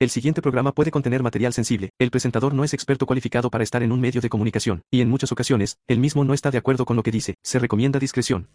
El siguiente programa puede contener material sensible. El presentador no es experto cualificado para estar en un medio de comunicación, y en muchas ocasiones, él mismo no está de acuerdo con lo que dice. Se recomienda discreción.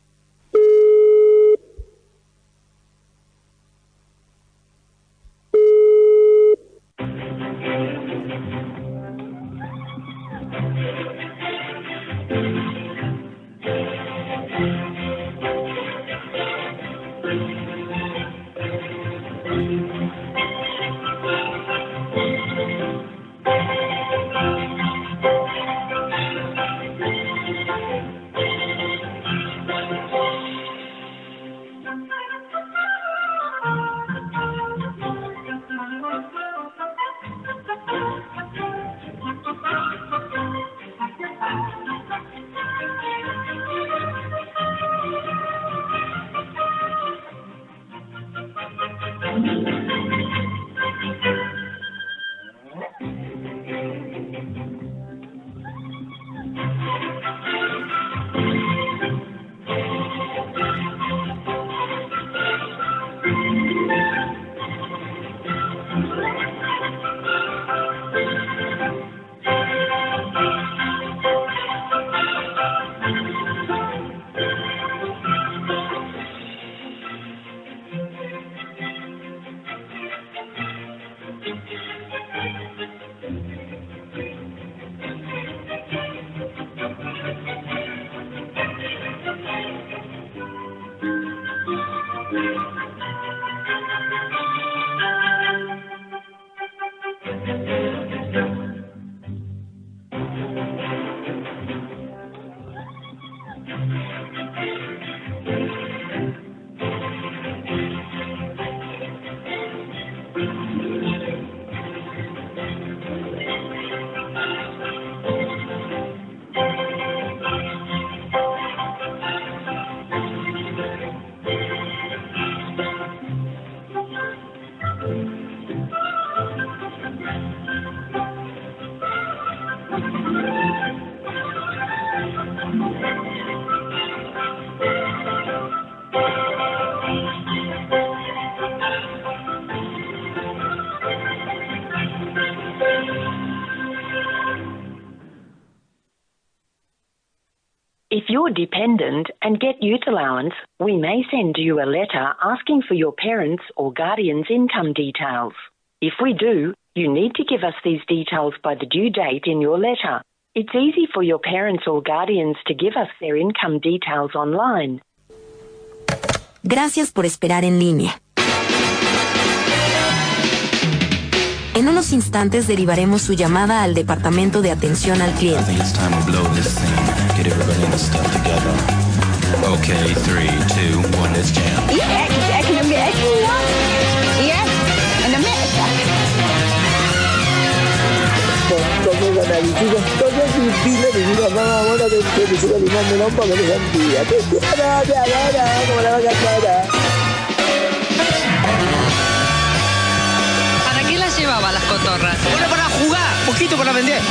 We may send you a letter asking for your parents' or guardian's income details. If we do, you need to give us these details by the due date in your letter. It's easy for your parents or guardians to give us their income details online. Gracias por esperar en línea. En unos instantes derivaremos su llamada al departamento de atención al I cliente. Okay, three, two, one, let's jam. Yeah, back in America. Yeah, in America. Todos analizan todos sus pilas y ahora que como la vaca cara. ¿Para qué las llevaba las cotorras? Bueno, para jugar, poquito para vender.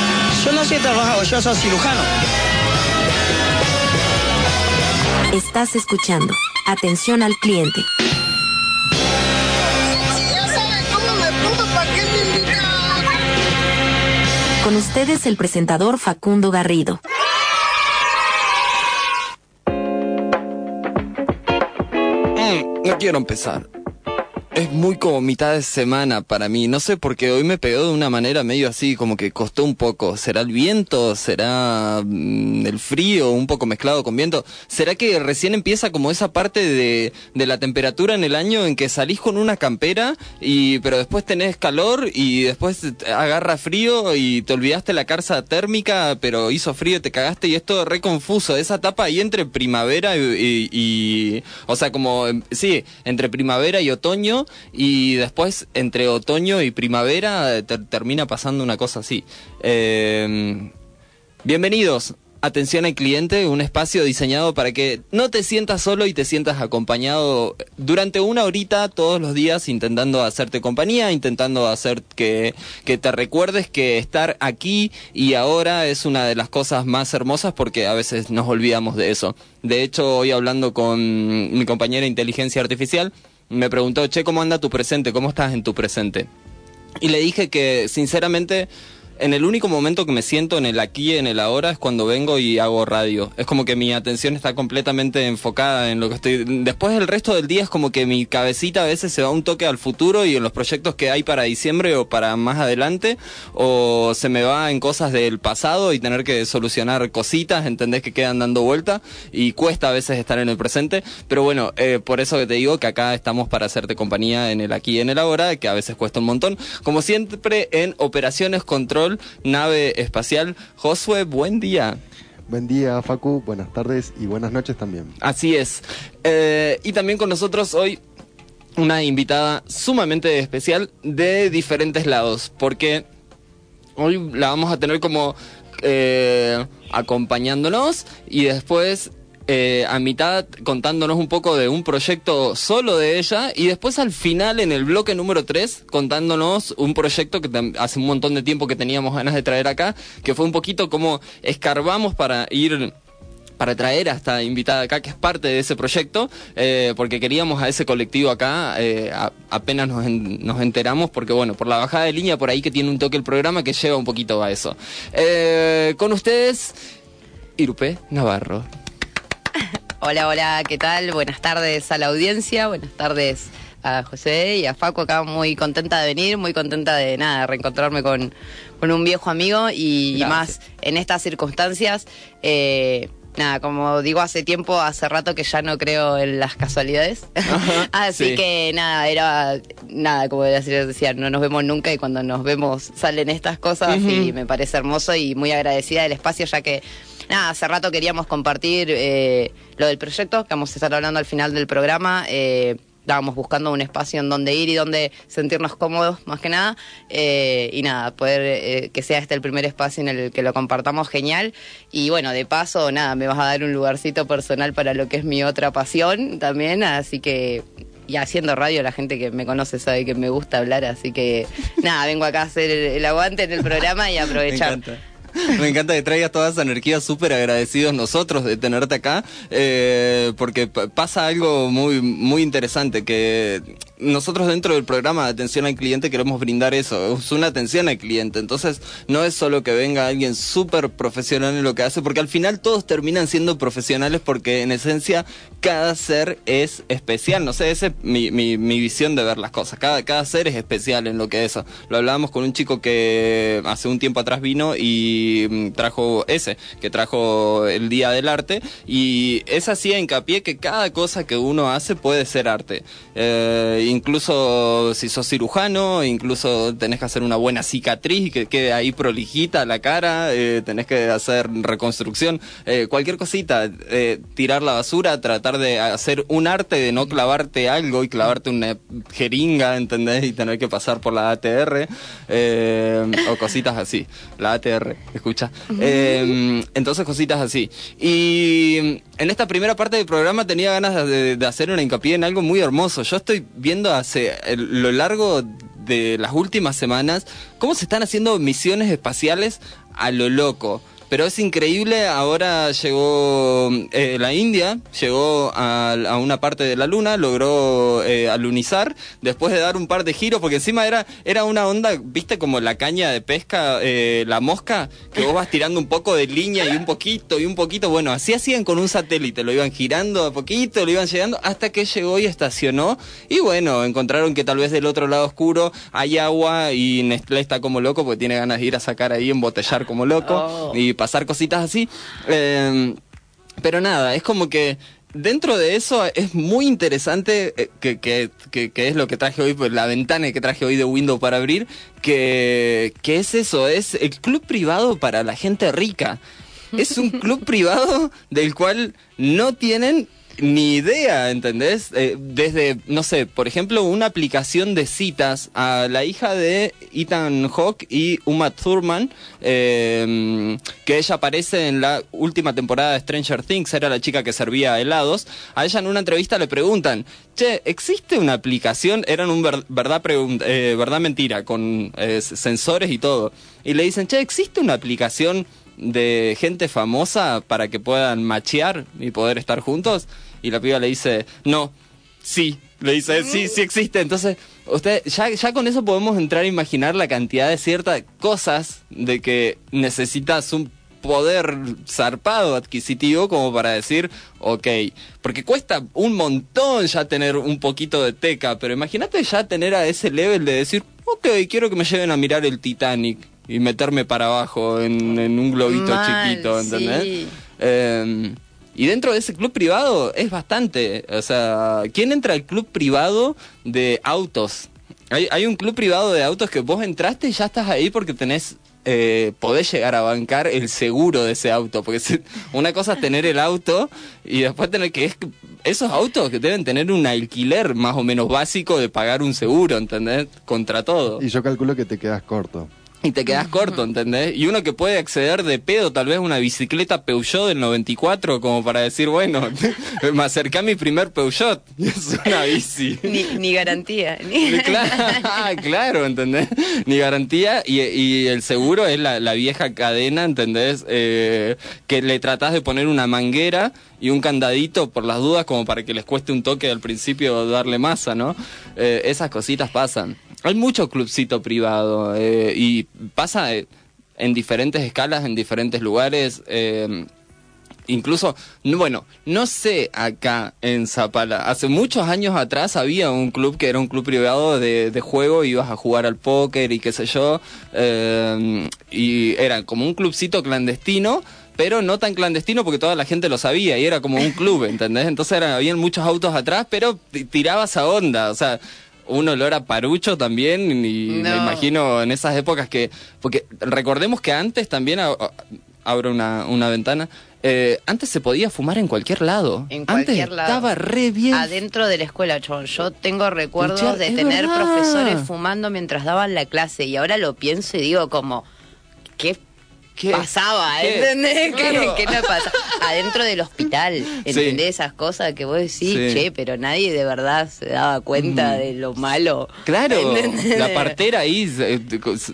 Yo no sé trabajar, yo soy cirujano. Estás escuchando. Atención al cliente. Con ustedes el presentador Facundo Garrido. Mm, no quiero empezar. Es muy como mitad de semana para mí. No sé por qué hoy me pegó de una manera medio así, como que costó un poco. ¿Será el viento? ¿Será mm, el frío? Un poco mezclado con viento. ¿Será que recién empieza como esa parte de, de la temperatura en el año en que salís con una campera y pero después tenés calor y después agarra frío y te olvidaste la carza térmica, pero hizo frío y te cagaste y es todo re confuso. Esa etapa ahí entre primavera y, y- y- o sea, como, em, sí, entre primavera y otoño y después entre otoño y primavera ter- termina pasando una cosa así. Eh, bienvenidos. Atención al cliente, un espacio diseñado para que no te sientas solo y te sientas acompañado durante una horita todos los días intentando hacerte compañía, intentando hacer que, que te recuerdes que estar aquí y ahora es una de las cosas más hermosas porque a veces nos olvidamos de eso. De hecho, hoy hablando con mi compañera de inteligencia artificial, me preguntó, che, ¿cómo anda tu presente? ¿Cómo estás en tu presente? Y le dije que, sinceramente, en el único momento que me siento en el aquí y en el ahora es cuando vengo y hago radio. Es como que mi atención está completamente enfocada en lo que estoy. Después el resto del día es como que mi cabecita a veces se va un toque al futuro y en los proyectos que hay para diciembre o para más adelante, o se me va en cosas del pasado y tener que solucionar cositas, entendés que quedan dando vuelta y cuesta a veces estar en el presente. Pero bueno, eh, por eso que te digo que acá estamos para hacerte compañía en el aquí y en el ahora, que a veces cuesta un montón. Como siempre en Operaciones Control nave espacial. Josué, buen día. Buen día, Facu. Buenas tardes y buenas noches también. Así es. Eh, y también con nosotros hoy una invitada sumamente especial de diferentes lados, porque hoy la vamos a tener como eh, acompañándonos y después eh, a mitad contándonos un poco de un proyecto solo de ella y después al final en el bloque número 3 contándonos un proyecto que hace un montón de tiempo que teníamos ganas de traer acá, que fue un poquito como escarbamos para ir para traer a esta invitada acá, que es parte de ese proyecto, eh, porque queríamos a ese colectivo acá, eh, apenas nos, nos, enteramos, porque bueno, por la bajada de línea por ahí que tiene un toque el programa que lleva un poquito a eso. con ustedes, Irupe Navarro. Hola, hola, ¿qué tal? Buenas tardes a la audiencia, buenas tardes a José y a Facu acá muy contenta de venir, muy contenta de nada, reencontrarme con, un viejo amigo y, más en estas circunstancias. Eh, nada, como digo hace tiempo, hace rato que ya no creo en las casualidades. Así que nada, era nada, como decía, no nos vemos nunca y cuando nos vemos salen estas cosas y me parece hermoso y muy agradecida del espacio ya que nada, hace rato queríamos compartir eh, lo del proyecto, que vamos a estar hablando al final del programa. Eh, estábamos buscando un espacio en donde ir y donde sentirnos cómodos, más que nada. Eh, y nada, poder que sea este el primer espacio en el que lo compartamos, genial. Y bueno, de paso, nada, me vas a dar un lugarcito personal para lo que es mi otra pasión también. Así que y haciendo radio la gente que me conoce sabe que me gusta hablar, así que nada, vengo acá a hacer el, aguante en el programa y aprovechar. Me encanta que traigas toda esa energía, súper agradecidos nosotros de tenerte acá, eh, porque pasa algo muy, muy interesante, que nosotros dentro del programa de atención al cliente queremos brindar eso, es una atención al cliente, entonces no es solo que venga alguien súper profesional en lo que hace, porque al final todos terminan siendo profesionales porque en esencia cada ser es especial, no sé, esa es mi, mi, visión de ver las cosas, cada, cada ser es especial en lo que es. Lo hablábamos con un chico que hace un tiempo atrás vino y Mm, trajo ese, que trajo el Día del Arte, y es así hincapié que cada cosa que uno hace puede ser arte. Eh, incluso si sos cirujano, incluso tenés que hacer una buena cicatriz y que quede ahí prolijita la cara, eh, tenés que hacer reconstrucción, eh, cualquier cosita, tirar la basura, tratar de hacer un arte de no clavarte algo y clavarte una jeringa, ¿entendés? Y tener que pasar por la ATR, o cositas así, la ATR escucha. Entonces, cositas así. Y en esta primera parte del programa tenía ganas de, hacer una hincapié en algo muy hermoso. Yo estoy hace lo largo de las últimas semanas cómo se están haciendo misiones espaciales a lo loco. Pero es increíble, ahora llegó eh, la India, llegó a, una parte de la luna, logró eh, alunizar, después de dar un par de giros, porque encima era, era una onda, viste como la caña de pesca, eh, la mosca, que vos vas tirando un poco de línea y un poquito y un poquito, bueno, así hacían con un satélite, lo iban girando a poquito, lo iban llegando, hasta que llegó y estacionó, y bueno, encontraron que tal vez del otro lado oscuro hay agua y Nestlé está como loco porque tiene ganas de ir a sacar ahí, embotellar como loco, oh. y pasar cositas así. Em, pero nada, es como que dentro de eso es muy interesante eh, que, que, que, es lo que traje hoy, pues la ventana que traje hoy de Windows para abrir, que, que es eso, es el club privado para la gente rica. Es un club privado del cual no tienen ni idea, ¿entendés? Eh, desde, no sé, por ejemplo, una aplicación de citas a la hija de Ethan Hawke y Uma Thurman, eh, que ella aparece en la última temporada de Stranger Things, era la chica que servía helados. A ella en una entrevista le preguntan, che, ¿existe una aplicación? Eran un verdad, eh, verdad mentira, con sensores y todo. Y le dicen, che, ¿existe una aplicación de gente famosa para que puedan machear y poder estar juntos? Y la piba le dice, no, sí, Le dice, sí, sí existe. Entonces, usted, ya, ya con eso podemos entrar a imaginar la cantidad de ciertas cosas de que necesitas un poder zarpado adquisitivo como para decir, ok, porque cuesta un montón ya tener un poquito de teca, pero imagínate ya tener a ese level de decir, ok, quiero que me lleven a mirar el Titanic y meterme para abajo en, en un globito Mal, chiquito, ¿entendés? sí. Eh, y dentro de ese club privado es bastante. O sea, ¿quién entra al club privado de autos? Hay, hay un club privado de autos que vos entraste y ya estás ahí porque tenés. Eh, podés llegar a bancar el seguro de ese auto, porque una cosa es tener el auto y después tener que esos autos que deben tener un alquiler más o menos básico de pagar un seguro, ¿entendés? Contra todo. Y yo calculo que te quedas corto. Y te quedas corto, ¿entendés? Y uno que puede acceder de pedo, tal vez una bicicleta Peugeot del 94, como para decir, bueno, me acerqué a mi primer Peugeot. Y es una bici. Ni, ni garantía. ni- Claro, claro, ¿entendés? Ni garantía y, y el seguro es la, la vieja cadena, ¿entendés? Eh, que le tratás de poner una manguera y un candadito por las dudas como para que les cueste un toque al principio darle masa, ¿no? Eh, esas cositas pasan. Hay mucho clubcito privado eh, y pasa eh, en diferentes escalas, en diferentes lugares. eh, Incluso, no- bueno, no sé acá en Zapala. Hace muchos años atrás había un club que era un club privado de, de juego, ibas a jugar al póker y qué sé yo. eh, y era como un clubcito clandestino, pero no tan clandestino porque toda la gente lo sabía y era como un club, ¿entendés? Entonces era, habían muchos autos atrás, pero ti- tirabas a onda, o sea. Un olor a parucho también, y me No. imagino en esas épocas que. Porque recordemos que antes también. abro una, una ventana. eh, antes se podía fumar en cualquier lado. En antes cualquier lado. estaba re bien. Adentro de la escuela, chabón. Yo tengo recuerdos de tener verdad. profesores fumando mientras daban la clase. Y ahora lo pienso y digo como, ¿qué, ¿Qué? pasaba? ¿Qué? ¿Entendés? ¿Qué, Claro. qué no pasa? Adentro del hospital, ¿entendés? Esas cosas que vos decís, Sí. che, pero nadie de verdad se daba cuenta de lo malo. Claro, ¿Entendés? la partera ahí eh,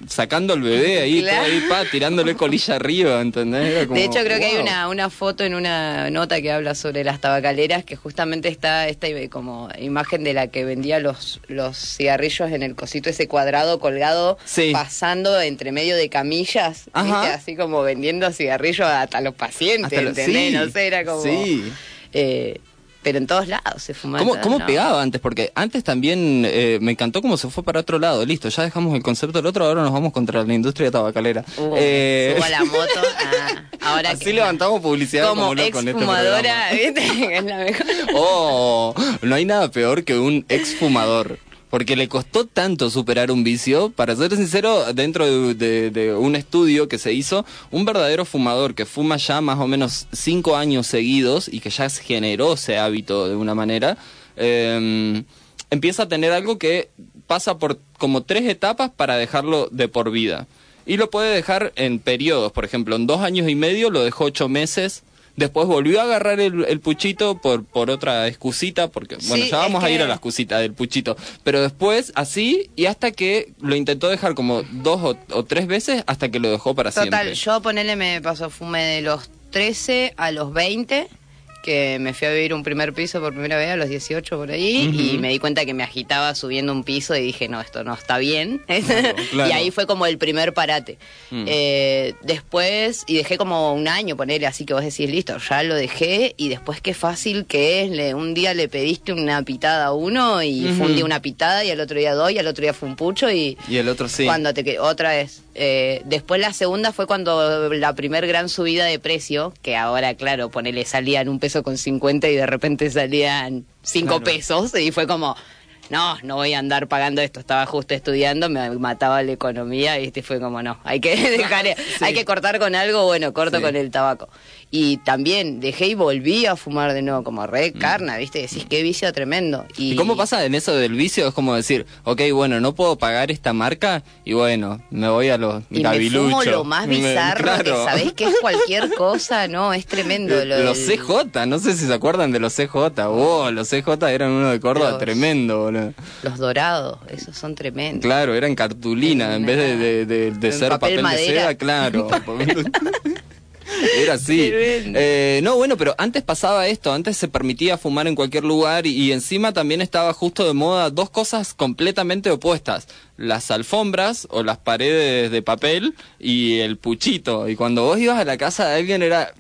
sacando al bebé ahí, Claro. todo ahí, pa, tirándole colilla arriba, ¿entendés? Como, de hecho, creo que hay una, una foto en una nota que habla sobre las tabacaleras que justamente está esta como imagen de la que vendía los, los cigarrillos en el cosito ese cuadrado colgado, Sí. pasando entre medio de camillas, ¿viste? Ajá. Así como vendiendo cigarrillos hasta los pacientes, Hasta lo- ¿entendés? sí, no sé, era como... Sí. eh, pero en todos lados se fumaba. ¿Cómo, cómo pegaba antes? Porque antes también eh, me encantó cómo se fue para otro lado. Listo, ya dejamos el concepto del otro, ahora nos vamos contra la industria tabacalera. Uh, Eh, subo a la moto. ah, ahora así que- levantamos publicidad como, como ex en este fumadora, ¿viste? Es la mejor. Oh, no hay nada peor que un exfumador. Porque le costó tanto superar un vicio. Para ser sincero, dentro de, un estudio que se hizo, un verdadero fumador que fuma ya más o menos cinco años seguidos y que ya generó ese hábito de una manera, eh, empieza a tener algo que pasa por como tres etapas para dejarlo de por vida. Y lo puede dejar en periodos, por ejemplo, en dos años y medio lo dejó ocho meses. Después volvió a agarrar el, el puchito por, por otra excusita, porque, bueno, Sí, ya vamos a ir que- a la excusita del puchito. Pero después, así, y hasta que lo intentó dejar como dos o, o tres veces, hasta que lo dejó para Total, siempre. yo ponele me pasó, fumé de los 13 a los 20, que me fui a vivir un primer piso por primera vez a los 18 por ahí, y me di cuenta que me agitaba subiendo un piso y dije, no, esto no está bien. claro. y ahí fue como el primer parate. Mm. Eh, después, y dejé como un año, ponele, así que vos decís, listo, ya lo dejé, y después qué fácil que es, le- un día le pediste una pitada a uno, y fue un día una pitada, y al otro día dos, y al otro día fue un pucho, y... Y el otro sí. Cuando te otra vez. Eh, después la segunda fue cuando la primer gran subida de precio, que ahora, claro, ponele, salían un peso con 50 y de repente salían 5 Claro. pesos. Y fue como, no, no voy a andar pagando esto. Estaba justo estudiando, me mataba la economía y este fue como, no, hay que dejar, hay que cortar con algo, bueno, corto Sí. con el tabaco. Y también dejé y volví a fumar de nuevo, como re carna, ¿viste? Decís, qué vicio tremendo. Y, Mm. ¿Y cómo pasa en eso del vicio? Es como decir, ok, bueno, no puedo pagar esta marca y bueno, me voy a los Y me Gavilucho. fumo lo más Me- bizarro claro. que sabés que es cualquier cosa, no, es tremendo. Lo los del- CJ, no sé si se acuerdan de los CJ. Oh, los CJ eran uno de Córdoba Los- tremendo, boludo. Los dorados, esos son tremendos. Claro, eran cartulina en vez de, de, de- de En ser papel papel, de seda, claro. Era así. Eh, no, bueno, pero antes pasaba esto, antes se permitía fumar en cualquier lugar y, y encima también estaba justo de moda dos cosas completamente opuestas. Las alfombras o las paredes de papel y el puchito. Y cuando vos ibas a la casa de alguien era,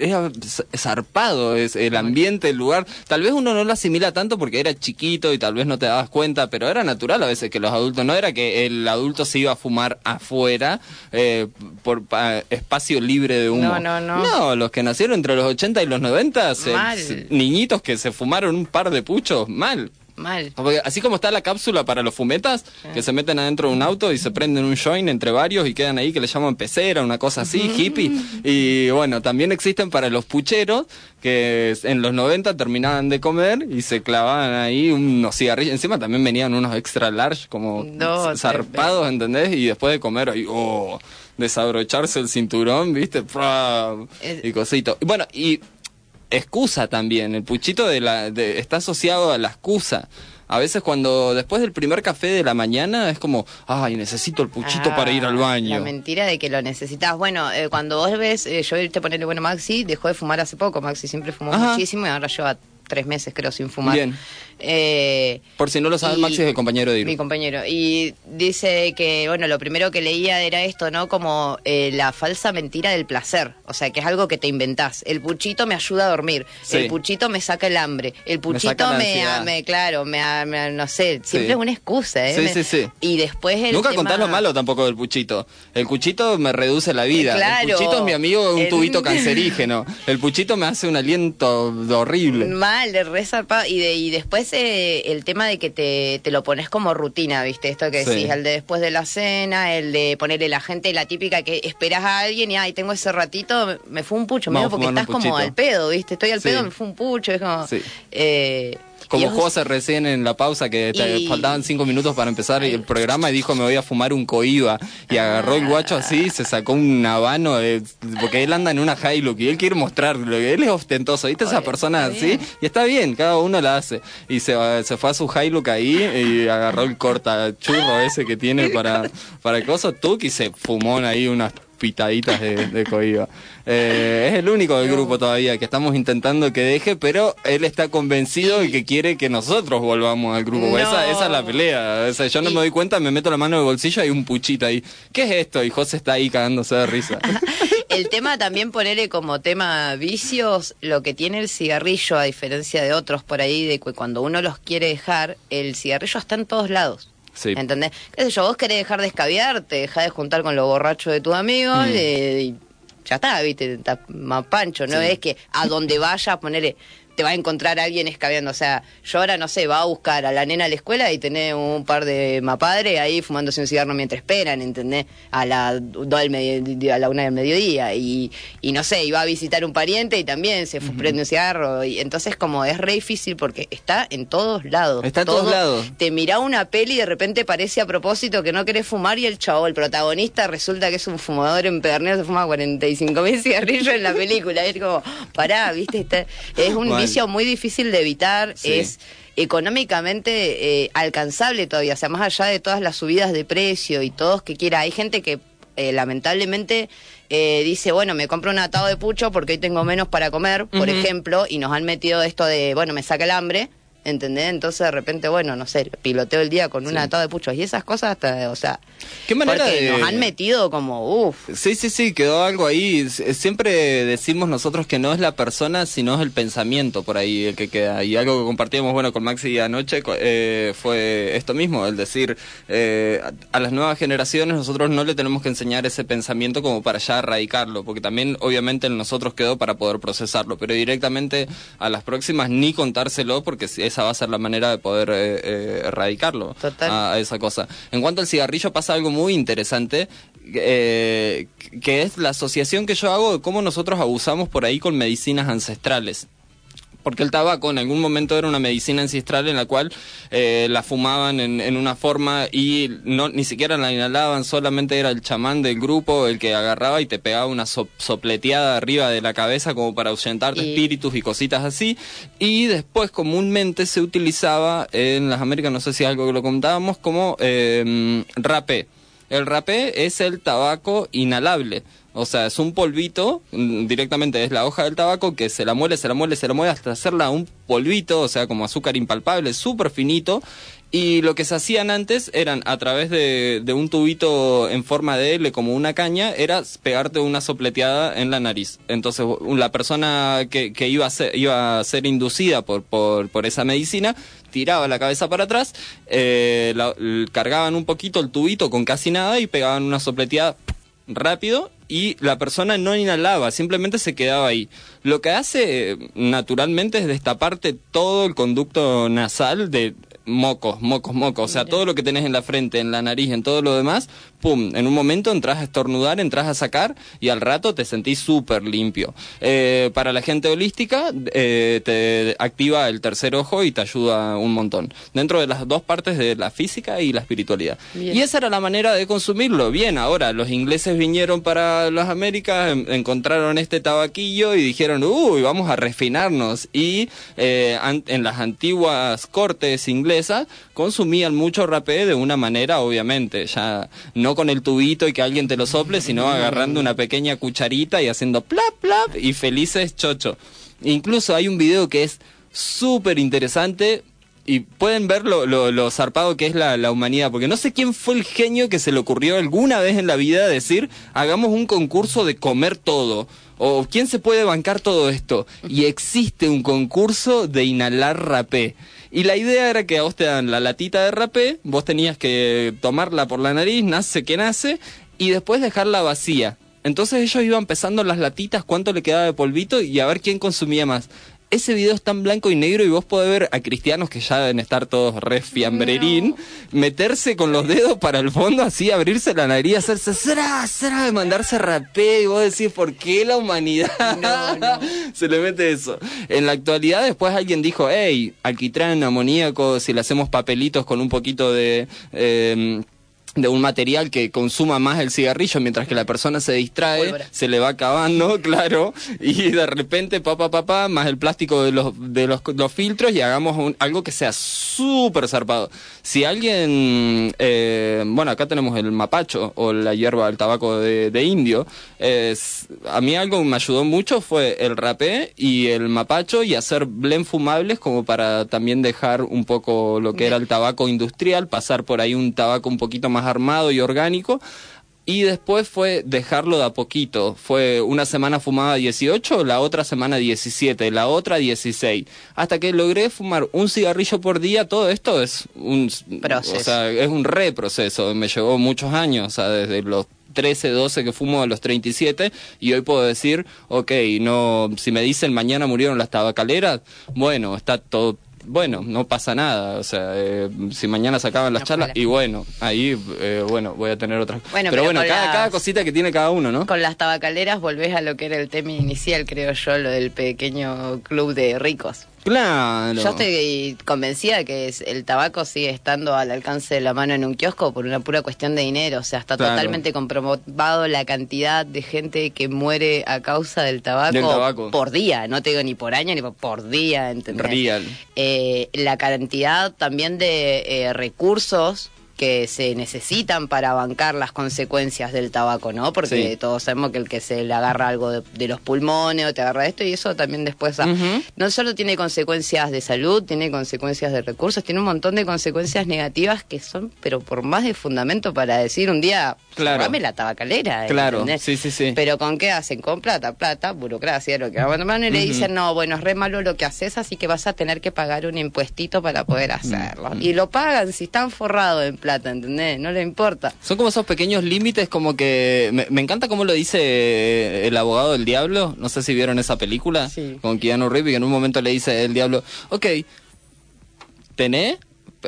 era zarpado es el ambiente, el lugar. Tal vez uno no lo asimila tanto porque era chiquito y tal vez no te dabas cuenta, pero era natural a veces que los adultos, no era que el adulto se iba a fumar afuera eh, por pa- espacio libre de humo. No, no, no. No, los que nacieron entre los 80 y los 90, se- Mal. se- niñitos que se fumaron un par de puchos, mal. Mal. Porque así como está la cápsula para los fumetas, que se meten adentro de un auto y se prenden un joint entre varios y quedan ahí que le llaman pecera, una cosa así, hippie. Y bueno, también existen para los pucheros, que en los 90 terminaban de comer y se clavaban ahí unos cigarrillos. Encima también venían unos extra large, como No, zarpados, ¿entendés? Y después de comer, ahí, oh, desabrocharse el cinturón, ¿viste? Pra, Y cosito. Bueno, y excusa también. El puchito de la, de- está asociado a la excusa. A veces cuando después del primer café de la mañana es como, ay, necesito el puchito Ah, para ir al La baño. mentira de que lo necesitas. Bueno, eh, cuando vos ves, eh, yo irte a ponerle bueno Maxi, dejó de fumar hace poco. Maxi siempre fumó Ajá. muchísimo y ahora lleva tres meses creo sin fumar. Bien. Eh, Por si no lo saben, y- Maxi es el compañero de Mi Iru. compañero. Y dice que, bueno, lo primero que leía era esto, ¿no? Como eh, la falsa mentira del placer. O sea, que es algo que te inventás. El puchito me ayuda a dormir. Sí. El puchito me saca el hambre. El puchito me, me- claro, me, me- no sé, siempre Sí. es una excusa, ¿eh? Sí, sí, sí. Y después el Nunca tema- contás lo malo tampoco del puchito. El puchito me reduce la vida. Claro. El puchito es mi amigo, un El- tubito cancerígeno. El puchito me hace un aliento horrible. Mal, de re zarpado. Y, de, y después eh, el tema de que te, te lo pones como rutina, ¿viste? Esto que Sí. decís, el de después de la cena, el de ponerle la gente, la típica que esperas a alguien y, ay, tengo ese ratito, me fue un pucho, medio porque estás como al pedo, ¿viste? Estoy al Sí. pedo, me fue un pucho, es como... Sí. eh, Como José recién en la pausa que te Y- faltaban cinco minutos para empezar el programa y dijo me voy a fumar un coiba y agarró el guacho así y se sacó un habano de- porque él anda en una Hilux y él quiere mostrarlo él es ostentoso viste esa Oye, persona está así. y está bien cada uno la hace. Y se, se fue a su Hilux ahí y agarró el corta churro ese que tiene para para el coso tuk y se fumó ahí unas pitaditas de, de coiba. Eh, es el único del grupo todavía que estamos intentando que deje, pero él está convencido y que quiere que nosotros volvamos al grupo. No. Esa, esa es la pelea. O sea, yo no me doy cuenta, me meto la mano en el bolsillo y hay un puchito ahí. ¿Qué es esto? Y José está ahí cagándose de risa. El tema también ponerle como tema vicios, lo que tiene el cigarrillo, a diferencia de otros por ahí, de que cuando uno los quiere dejar, el cigarrillo está en todos lados. Sí. ¿Entendés? ¿Qué sé yo? Vos querés dejar de escabiar, te dejás de juntar con los borrachos de tus amigos Mm. y ya está, ¿viste? Estás más pancho. No Sí. es que a donde vayas, ponerle te va a encontrar alguien escabeando. O sea, yo ahora, no sé, va a buscar a la nena a la escuela y tener un par de mapadres ahí fumándose un cigarro mientras esperan, ¿entendés? A la, dos del medio- a la una del mediodía. Y, y no sé, y va a visitar un pariente y también se fu- prende un cigarro. Y entonces, como es re difícil porque está en todos lados. Está en todos Todo- lados. Te mira una peli y de repente parece a propósito que no querés fumar y el chavo, el protagonista, resulta que es un fumador empedernido, se fuma 45 mil cigarrillos en la película. Es como, pará, ¿viste? Está- es un Mal. Vicio muy difícil de evitar, Sí. es económicamente eh, alcanzable todavía, o sea, más allá de todas las subidas de precio y todos que quiera, hay gente que eh, lamentablemente eh, dice, bueno, me compro un atado de pucho porque hoy tengo menos para comer, por ejemplo, y nos han metido esto de, bueno, me saca el hambre, ¿entendés? Entonces de repente, bueno, no sé, piloteo el día con un Sí. atado de puchos y esas cosas, hasta, o sea, ¿Qué manera porque de- nos han metido como, uff, Sí, sí, sí, quedó algo ahí. S- Siempre decimos nosotros que no es la persona, sino es el pensamiento por ahí el que queda. Y algo que compartíamos, bueno, con Maxi anoche eh, fue esto mismo, el decir, eh, a, a las nuevas generaciones nosotros no le tenemos que enseñar ese pensamiento como para ya erradicarlo, porque también obviamente en nosotros quedó para poder procesarlo, pero directamente a las próximas ni contárselo, porque si- esa va a ser la manera de poder eh, eh, erradicarlo Total. a, a esa cosa. En cuanto al cigarrillo pasa algo muy interesante, eh, que es la asociación que yo hago de cómo nosotros abusamos por ahí con medicinas ancestrales. Porque el tabaco en algún momento era una medicina ancestral en la cual eh, la fumaban en, en una forma y no ni siquiera la inhalaban, solamente era el chamán del grupo el que agarraba y te pegaba una so- sopleteada arriba de la cabeza como para ahuyentarte Y- espíritus y cositas así. Y después comúnmente se utilizaba en las Américas, no sé si es algo que lo contábamos, como eh, rapé. El rapé es el tabaco inhalable. O sea, es un polvito, mm, directamente es la hoja del tabaco que se la muele, se la muele, se la muele hasta hacerla un polvito, o sea, como azúcar impalpable, súper finito. Y lo que se hacían antes eran a través de, un tubito en forma de L como una caña, era pegarte una sopleteada en la nariz. Entonces la persona que, iba, a ser, iba a ser inducida por, por, esa medicina tiraba la cabeza para atrás, eh, cargaban un poquito el tubito con casi nada y pegaban una sopleteada rápido y la persona no inhalaba, simplemente se quedaba ahí. Lo que hace eh, naturalmente es destaparte todo el conducto nasal de mocos, mocos, mocos, o sea, todo lo que tenés en la frente, en la nariz, en todo lo demás, pum, en un momento entras a estornudar, entras a sacar y al rato te sentís súper limpio. Eh, para la gente holística, eh, te activa el tercer ojo y te ayuda un montón. Dentro de las dos partes de la física y la espiritualidad. Bien. Y esa era la manera de consumirlo. Bien, ahora los ingleses vinieron para las Américas, en- encontraron este tabaquillo y dijeron, uy, vamos a refinarnos. Y eh, an- en las antiguas cortes inglesas consumían mucho rapé de una manera, obviamente, ya no con el tubito y que alguien te lo sople, sino agarrando una pequeña cucharita y haciendo plap, plap y felices chocho. Incluso hay un video que es súper interesante y pueden ver lo, lo, lo zarpado que es la, la humanidad, porque no sé quién fue el genio que se le ocurrió alguna vez en la vida decir, hagamos un concurso de comer todo, o quién se puede bancar todo esto, y existe un concurso de inhalar rapé. Y la idea era que a vos te dan la latita de rapé, vos tenías que tomarla por la nariz, nace que nace, y después dejarla vacía. Entonces ellos iban pesando las latitas, cuánto le quedaba de polvito y a ver quién consumía más. Ese video está en blanco y negro y vos podés ver a cristianos que ya deben estar todos re fiambrerín, meterse con los dedos para el fondo, así abrirse la nariz, hacerse será, será, de mandarse rapé y vos decís, ¿por qué la humanidad se le mete eso? En la actualidad después alguien dijo, hey, alquitrán, amoníaco, si le hacemos papelitos con un poquito de... em, de un material que consuma más el cigarrillo mientras que la persona se distrae, Pólvora. se le va acabando, claro, y de repente, papá, papá, más el plástico de los, de los, los filtros y hagamos un- algo que sea súper zarpado. Si alguien, eh, bueno, acá tenemos el mapacho o la hierba del tabaco de, de indio, es, a mí algo que me ayudó mucho fue el rapé y el mapacho y hacer blend fumables como para también dejar un poco lo que era el tabaco industrial, pasar por ahí un tabaco un poquito más armado y orgánico. Y después fue dejarlo de a poquito. Fue una semana fumaba 18, la otra semana 17, la otra 16. Hasta que logré fumar un cigarrillo por día. Todo esto es un Proceso. O sea, es un reproceso. Me llevó muchos años, o sea, desde los 13, 12 que fumo a los 37 y hoy puedo decir, ok, no, si me dicen mañana murieron las tabacaleras, bueno, está todo, bueno, no pasa nada, o sea, eh, si mañana se acaban las charlas, y bueno, ahí, eh, bueno, voy a tener otras Bueno, pero, pero bueno, cada, las- cada cosita que tiene cada uno, ¿no? Con las tabacaleras volvés a lo que era el tema inicial, creo yo, lo del pequeño club de ricos. Claro. Yo estoy convencida que el tabaco sigue estando al alcance de la mano en un kiosco por una pura cuestión de dinero. O sea, está Claro. totalmente comprobado la cantidad de gente que muere a causa del tabaco, Del tabaco. por día. No te digo ni por año ni por, por día, ¿entendés? Real. Eh, la cantidad también de eh, recursos que se necesitan para bancar las consecuencias del tabaco, ¿no? Porque Sí. todos sabemos que el que se le agarra algo de, de los pulmones o te agarra esto y eso también después no solo tiene consecuencias de salud, tiene consecuencias de recursos, tiene un montón de consecuencias negativas que son, pero por más de fundamento para decir un día, Claro. la tabacalera. Claro, ¿entendés? sí, sí, sí. Pero ¿con qué hacen? Con plata, plata, burocracia, lo que van a y le dicen, no, bueno, es re malo lo que haces, así que vas a tener que pagar un impuestito para poder hacerlo. Y lo pagan si están forrados en plata, ¿entendés? No le importa. Son como esos pequeños límites, como que. Me, me encanta cómo lo dice eh, el abogado del diablo. No sé si vieron esa película Sí. con Keanu Reeves, que en un momento le dice el diablo: Ok, tené,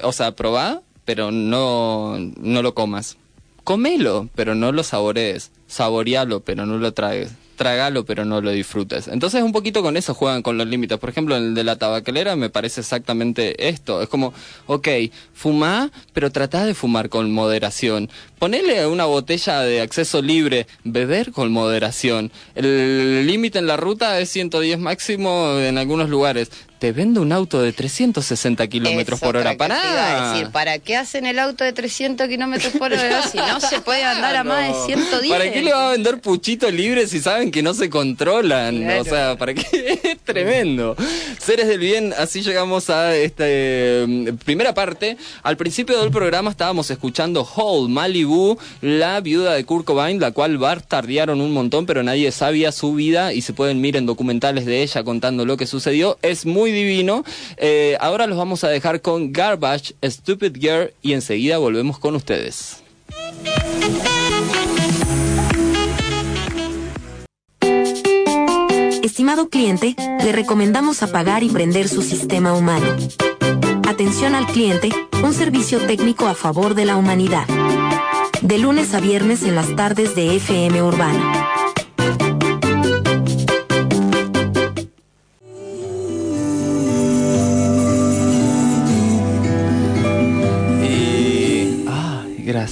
o sea, probá, pero no, no lo comas. Comelo, pero no lo saborees. Saborealo, pero no lo tragues. Tragalo, pero no lo disfrutes. Entonces, un poquito con eso juegan con los límites. Por ejemplo, el de la tabacalera me parece exactamente esto. Es como, ok, fumá, pero tratá de fumar con moderación. Ponele una botella de acceso libre, beber con moderación. El límite en la ruta es 110 máximo en algunos lugares. Te vendo un auto de 360 kilómetros por hora. iba a Pará. decir, ¿para qué hacen el auto de 300 kilómetros por hora si no se puede andar a más de 110? ¿Para qué le va a vender puchito libre si saben que no se controlan? Claro. O sea, ¿para qué? Es tremendo. Seres del bien, así llegamos a esta eh, primera parte. Al principio del programa estábamos escuchando Hall Malibu, la viuda de Kurt Cobain, la cual bastardearon un montón, pero nadie sabía su vida y se pueden mirar en documentales de ella contando lo que sucedió. Es muy divino. Eh, ahora los vamos a dejar con Garbage, Stupid Girl y enseguida volvemos con ustedes. Estimado cliente, le recomendamos apagar y prender su sistema humano. Atención al cliente, un servicio técnico a favor de la humanidad. De lunes a viernes en las tardes de FM Urbana.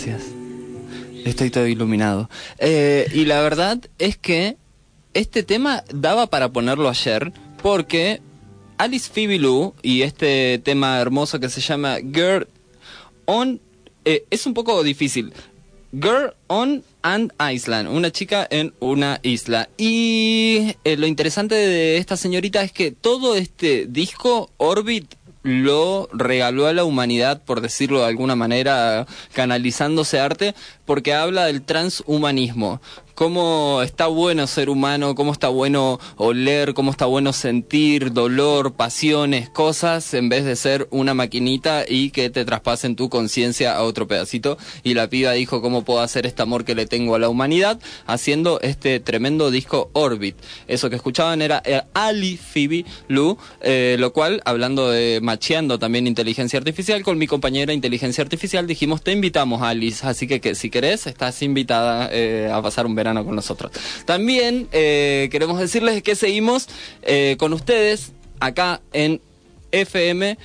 Gracias. Estoy todo iluminado. Eh, y la verdad es que este tema daba para ponerlo ayer porque Alice Phoebe Lou y este tema hermoso que se llama Girl on. eh, es un poco difícil. Girl on an Island, una chica en una isla. Y eh, lo interesante de esta señorita es que todo este disco, Orbit, lo regaló a la humanidad, por decirlo de alguna manera, canalizándose arte, porque habla del transhumanismo. Cómo está bueno ser humano, cómo está bueno oler, cómo está bueno sentir dolor, pasiones, cosas, en vez de ser una maquinita y que te traspasen tu conciencia a otro pedacito. Y la piba dijo cómo puedo hacer este amor que le tengo a la humanidad, haciendo este tremendo disco Orbit. Eso que escuchaban era eh, Ali Phoebe Lu, eh, lo cual, hablando de macheando también inteligencia artificial, con mi compañera inteligencia artificial dijimos, te invitamos Alice, así que, que si querés, estás invitada eh, a pasar un verano con nosotros. También eh, queremos decirles que seguimos eh, con ustedes acá en FM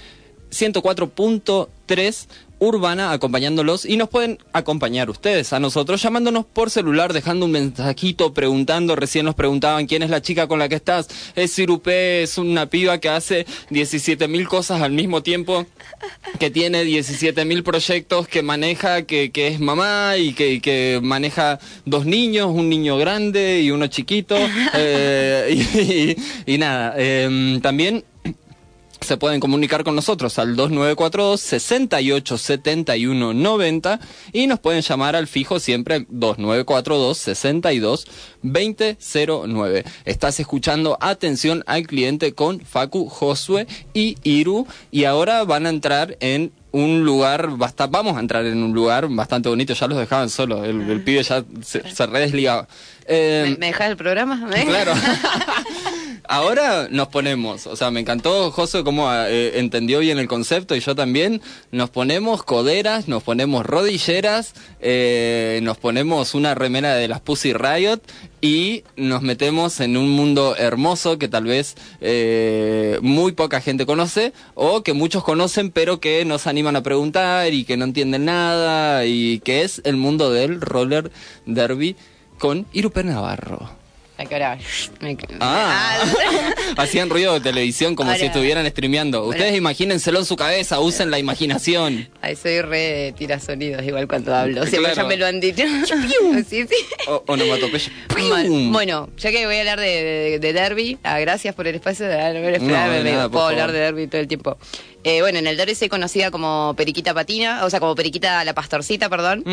104.3 Urbana acompañándolos y nos pueden acompañar ustedes a nosotros llamándonos por celular, dejando un mensajito, preguntando, recién nos preguntaban quién es la chica con la que estás, es Sirupé, es una piba que hace 17 mil cosas al mismo tiempo, que tiene 17 mil proyectos, que maneja, que, que es mamá y que, y que maneja dos niños, un niño grande y uno chiquito, eh, y, y nada, em, también se pueden comunicar con nosotros al 2942 68 71 90 y nos pueden llamar al fijo siempre al 2942 62 2009. Estás escuchando Atención al cliente con Facu, Josue y Iru y ahora van a entrar en un lugar bastante, vamos a entrar en un lugar bastante bonito, ya los dejaban solos, el, el pibe ya se, se redesligaba. Eh, ¿Me, me dejas el programa? ¿Me? Claro. Ahora nos ponemos, o sea, me encantó José cómo eh, entendió bien el concepto y yo también. Nos ponemos coderas, nos ponemos rodilleras, eh, nos ponemos una remera de las Pussy Riot y nos metemos en un mundo hermoso que tal vez eh, muy poca gente conoce o que muchos conocen pero que no se animan a preguntar y que no entienden nada y que es el mundo del roller derby con Iruper Navarro. Que ahora- Ah. Hacían ruido de televisión como si estuvieran streameando. Ustedes Ahora- imagínenselo en su cabeza, usen la imaginación. Ay, soy re de tira sonidos igual cuando hablo. Siempre Claro. ya me lo han dicho. sí, sí. O, onomatopeya. Bueno, ya que voy a hablar de, de- de derby, ah, gracias por el espacio. de no, de nada, puedo hablar de derby todo el tiempo. Eh, bueno, en el derby soy conocida como Periquita Patina, o sea, como Periquita la Pastorcita, perdón.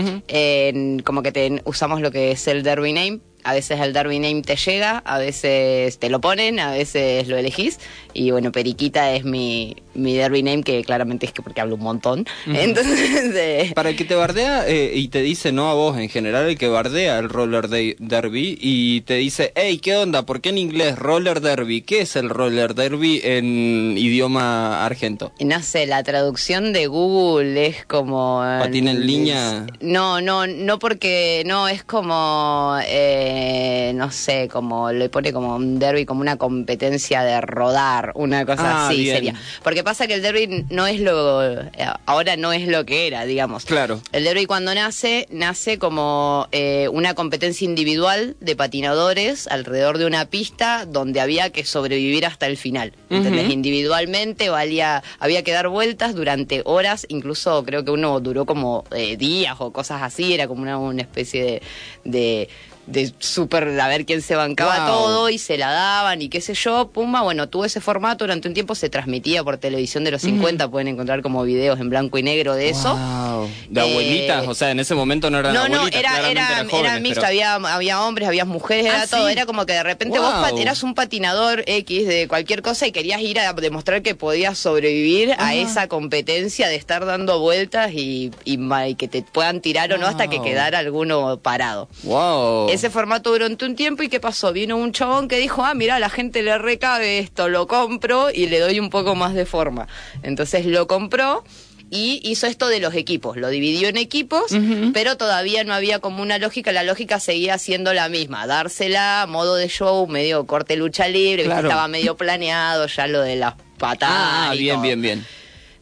Como que te- usamos lo que es el derby name. A veces el derby name te llega, a veces te lo ponen, a veces lo elegís. Y bueno, Periquita es mi, mi derby name, que claramente es que porque hablo un montón. Entonces, eh, Para el que te bardea eh, y te dice no a vos, en general el que bardea el roller de- derby y te dice, hey, ¿qué onda? ¿Por qué en inglés roller derby? ¿Qué es el roller derby en idioma argento? no sé, la traducción de Google es como... Patín en línea. No, no, no porque, no, es como, eh, no sé, como le pone como un derby, como una competencia de rodar, una cosa Ah, así bien. sería. Porque pasa que el derby no es lo, eh, ahora no es lo que era, digamos. Claro. El derby cuando nace, nace como eh, una competencia individual de patinadores alrededor de una pista donde había que sobrevivir hasta el final. ¿Entendés? Individualmente valía, había que dar vueltas durante horas, incluso creo que uno duró como eh, días o cosas así, era como una, una especie de, de de súper a ver quién se bancaba Wow. todo y se la daban y qué sé yo, Pumba, bueno, tuvo ese formato durante un tiempo, se transmitía por televisión de los 50, pueden encontrar como videos en blanco y negro de eso. Wow. De Eh, abuelitas, o sea, en ese momento no eran No, no, abuelitas, era, claramente era, eran era jóvenes, mixto, pero- había, había hombres, había mujeres, era Ah, todo. sí. Era como que de repente vos Wow. eras un patinador X de cualquier cosa y querías ir a demostrar que podías sobrevivir a esa competencia de estar dando vueltas y, y ma- y que te puedan tirar o no hasta que quedara alguno parado. Wow. Ese formato durante un tiempo y ¿qué pasó? Vino un chabón que dijo, ah, mira, la gente le recabe esto, lo compro y le doy un poco más de forma. Entonces lo compró y hizo esto de los equipos, lo dividió en equipos, pero todavía no había como una lógica, la lógica seguía siendo la misma, dársela, modo de show, medio corte lucha libre, estaba medio planeado ya lo de las patadas. Ah, y bien, todo. bien, bien.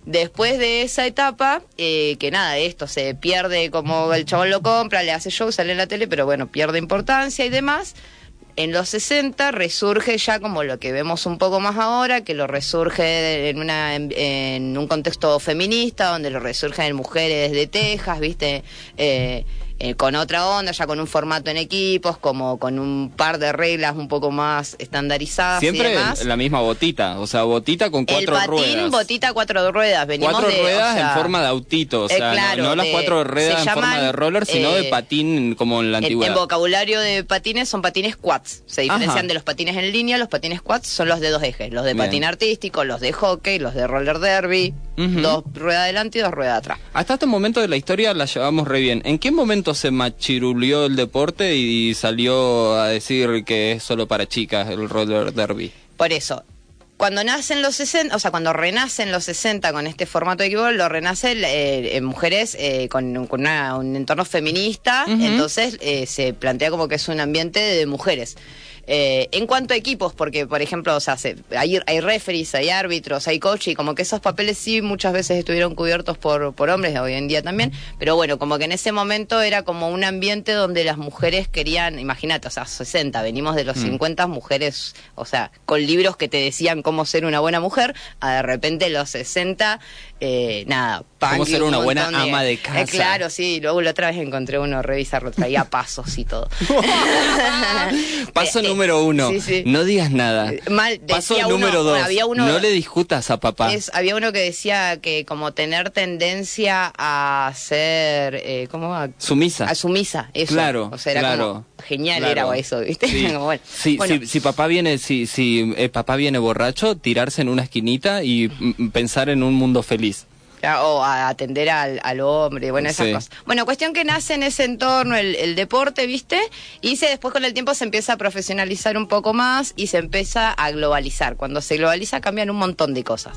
Después de esa etapa, eh, que nada, esto se pierde como el chabón lo compra, le hace show, sale en la tele, pero bueno, pierde importancia y demás. En los 60 resurge ya como lo que vemos un poco más ahora, que lo resurge en, una, en, un contexto feminista, donde lo resurge en mujeres de Texas, ¿viste? Eh, eh, con otra onda, ya con un formato en equipos, como con un par de reglas un poco más estandarizadas y Siempre demás. la misma botita, o sea, botita con El cuatro patín, ruedas. botita, cuatro ruedas. Venimos cuatro de, o ruedas sea, en forma de autito, o eh, sea, no- claro, no, las de- cuatro ruedas en forma de roller, sino de eh, patín como en la En, en antigüedad. vocabulario de patines son patines quads. Se diferencian Ajá. de los patines en línea. Los patines quads son los de dos ejes. Los de Bien. patín artístico, los de hockey, los de roller derby. Dos ruedas adelante y dos ruedas atrás. Hasta este momento de la historia la llevamos re bien. ¿En qué momento se machirulió el deporte y salió a decir que es solo para chicas el roller derby? Por eso, cuando nacen los 60, o sea, cuando renacen los 60 con este formato de equipo, lo renace eh, en mujeres eh, con, con una- un entorno feminista, entonces eh, se plantea como que es un ambiente de mujeres. Eh, en cuanto a equipos, porque por ejemplo, o sea, se- hay, hay referees, hay árbitros, hay coach, y como que esos papeles sí muchas veces estuvieron cubiertos por, por hombres, hoy en día también, pero bueno, como que en ese momento era como un ambiente donde las mujeres querían, imagínate, o sea, 60, venimos de los Mm. 50 mujeres, o sea, con libros que te decían cómo ser una buena mujer, a de repente los 60, eh, nada, Y ser un una buena ama de casa. Eh, claro, sí, luego la otra vez encontré uno, revisarlo, traía pasos y todo. Paso Eh, eh, número uno, sí, sí. no digas nada. Eh, Mal, Paso uno- número dos, había uno- no le discutas a papá. Es- había uno que decía que como tener tendencia a ser, eh, ¿cómo? A, Sumisa. a sumisa, eso. Claro, O sea, era claro, como genial claro. era eso, ¿viste? Sí. Como, bueno. Si, Bueno, si, si papá viene, si, si eh, papá viene borracho, tirarse en una esquinita y mm, pensar en un mundo feliz. O a atender al, al hombre, bueno, esas Sí. cosas. Bueno, cuestión que nace en ese entorno el, el deporte, ¿viste? Y se, después con el tiempo se empieza a profesionalizar un poco más y se empieza a globalizar. Cuando se globaliza cambian un montón de cosas.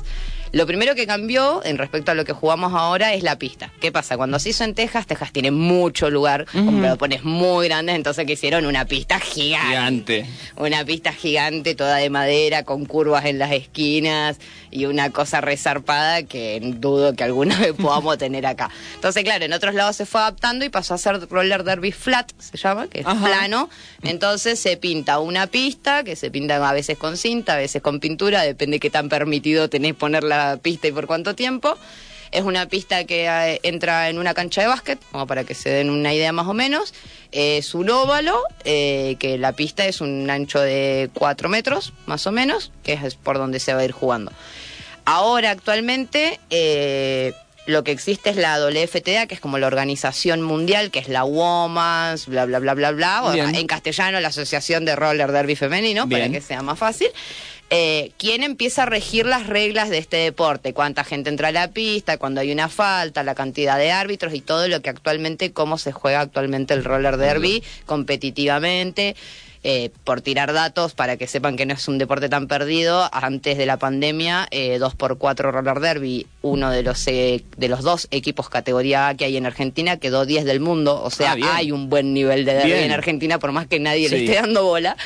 Lo primero que cambió en respecto a lo que jugamos ahora es la pista. ¿Qué pasa? Cuando se hizo en Texas, Texas tiene mucho lugar, lo pones muy grande, entonces que hicieron una pista gigante. Gigante. Una pista gigante, toda de madera, con curvas en las esquinas y una cosa resarpada que dudo que alguna vez podamos tener acá. Entonces, claro, en otros lados se fue adaptando y pasó a ser roller derby flat, se llama, que es Ajá. plano. Entonces se pinta una pista, que se pinta a veces con cinta, a veces con pintura, depende qué tan permitido tenés poner pista y por cuánto tiempo. Es una pista que eh, entra en una cancha de básquet, como para que se den una idea más o menos. Es un óvalo, eh, que la pista es un ancho de 4 metros, más o menos, que es por donde se va a ir jugando. Ahora, actualmente, eh, lo que existe es la WFTA, que es como la organización mundial, que es la WOMANS, bla, bla, bla, bla, bla. o en castellano, la Asociación de Roller Derby Femenino, para que sea más fácil. Eh, ¿quién empieza a regir las reglas de este deporte? ¿Cuánta gente entra a la pista? ¿Cuándo hay una falta? ¿La cantidad de árbitros? Y todo lo que actualmente, cómo se juega actualmente el roller derby competitivamente. Eh, por tirar datos para que sepan que no es un deporte tan perdido, antes de la pandemia, eh, 2x4 roller derby, uno de los, eh, de los dos equipos categoría A que hay en Argentina, quedó 10 del mundo, o sea, Ah, hay un buen nivel de derby Bien. en Argentina, por más que nadie le Sí. esté dando bola.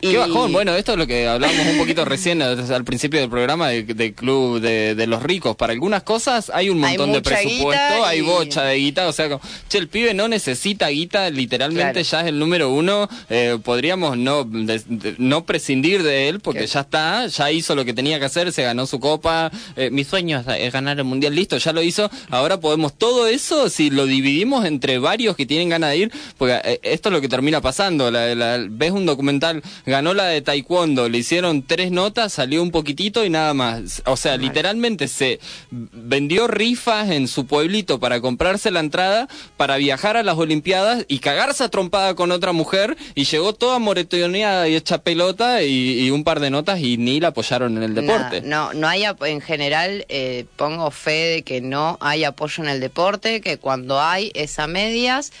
Y- Qué bajón. Bueno, esto es lo que hablábamos un poquito recién al principio del programa de- club de, de los ricos. Para algunas cosas hay un Hay montón de presupuesto, hay bocha de guita. O sea, como, che, el pibe no necesita guita, literalmente Claro. ya es el número uno. Eh, podríamos no, de- no prescindir de él porque ¿Qué? ya está, ya hizo lo que tenía que hacer, se ganó su copa. Eh, mi sueño es, es ganar el mundial, listo, ya lo hizo. Ahora podemos todo eso, si lo dividimos entre varios que tienen ganas de ir, porque eh, esto es lo que termina pasando. La- la- ves un documental, ganó la de taekwondo, le hicieron tres notas, salió un poquitito y nada más. O sea, literalmente se vendió rifas en su pueblito para comprarse la entrada para viajar a las Olimpiadas y cagarse a trompada con otra mujer y llegó toda moretoneada y hecha pelota y, y un par de notas y ni la apoyaron en el deporte. No, no hay en general, eh, pongo fe de que no hay apoyo en el deporte, que cuando hay es a medias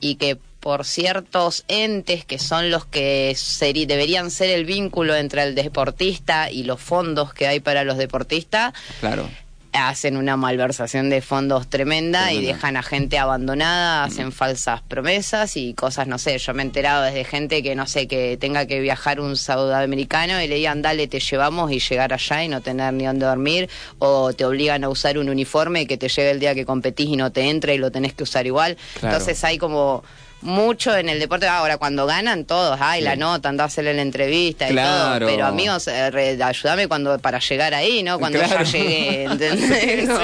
y que por ciertos entes que son los que seri- deberían ser el vínculo entre el deportista y los fondos que hay para los deportistas, Claro. hacen una malversación de fondos tremenda y dejan a gente abandonada, hacen falsas promesas y cosas, no sé, yo me he enterado desde gente que, no sé, que tenga que viajar un sudamericano y le digan, dale, te llevamos y llegar allá y no tener ni dónde dormir, o te obligan a usar un uniforme que te llegue el día que competís y no te entra y lo tenés que usar igual. Claro. Entonces hay como mucho en el deporte. Ahora, cuando ganan todos, ay, la nota, anda a hacerle la entrevista y Claro. todo. Pero amigos, eh, ayúdame cuando para llegar ahí, ¿no? Cuando Claro. ya llegué, ¿entendés? No.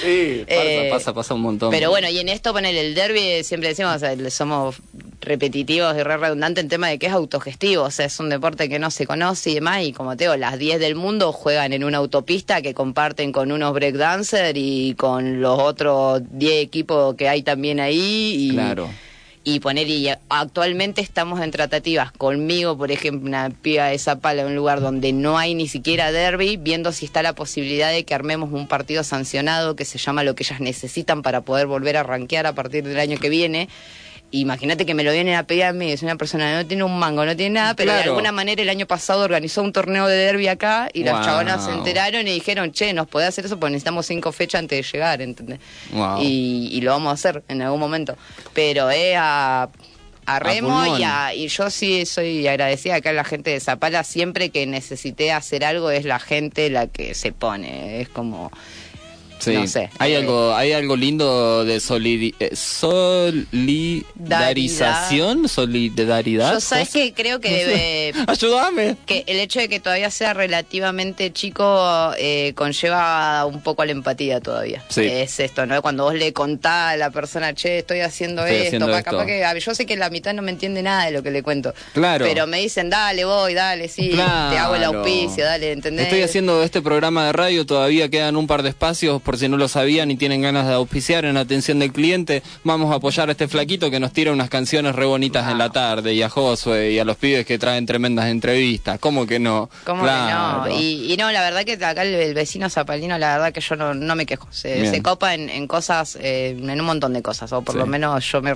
Sí, pasa, Eh, pasa, pasa un montón. Pero bueno, y en esto poner el derby, siempre decimos, le- somos repetitivos y re redundantes en tema de que es autogestivo, o sea, es un deporte que no se conoce y demás, y como te digo, las 10 del mundo juegan en una autopista que comparten con unos breakdancers y con los otros 10 equipos que hay también ahí. Y, Claro. y poner y actualmente estamos en tratativas conmigo por ejemplo una piba de Zapala en un lugar donde no hay ni siquiera derby viendo si está la posibilidad de que armemos un partido sancionado que se llama lo que ellas necesitan para poder volver a rankear a partir del año que viene Imagínate que me lo vienen a pedir a mí, es una persona que no tiene un mango, no tiene nada, pero de alguna manera el año pasado organizó un torneo de derby acá y las Wow. chabonas se enteraron y dijeron, che, nos podés hacer eso porque necesitamos cinco fechas antes de llegar, ¿entendés? Wow. y, y lo vamos a hacer en algún momento. Pero es a, a remo y, a- y yo sí soy agradecida acá a la gente de Zapala. Siempre que necesité hacer algo es la gente la que se pone. Es como... Sí. No sé. Hay Eh, algo, hay algo lindo de solidi- eh, solidarización, solidaridad. Yo sabes que creo que debe... Ayúdame. que el hecho de que todavía sea relativamente chico eh, conlleva un poco a la empatía todavía. Sí. Es esto, ¿no? Cuando vos le contás a la persona, che, estoy haciendo Estoy esto, haciendo esto. capaz que a yo sé que la mitad no me entiende nada de lo que le cuento. Claro. Pero me dicen, dale, voy, dale, sí, Claro. te hago el auspicio, dale, ¿entendés? Estoy haciendo este programa de radio, todavía quedan un par de espacios, por si no lo sabían y tienen ganas de auspiciar en atención del cliente, vamos a apoyar a este flaquito que nos tira unas canciones re bonitas en la tarde, y a Josué, y a los pibes que traen tremendas entrevistas, ¿cómo que no? ¿Cómo Claro. que no? Y, y no, la verdad que acá el, el vecino zapalino, la verdad que yo no, no me quejo. Se, copa en, en cosas, eh, en un montón de cosas. O por Sí. lo menos yo me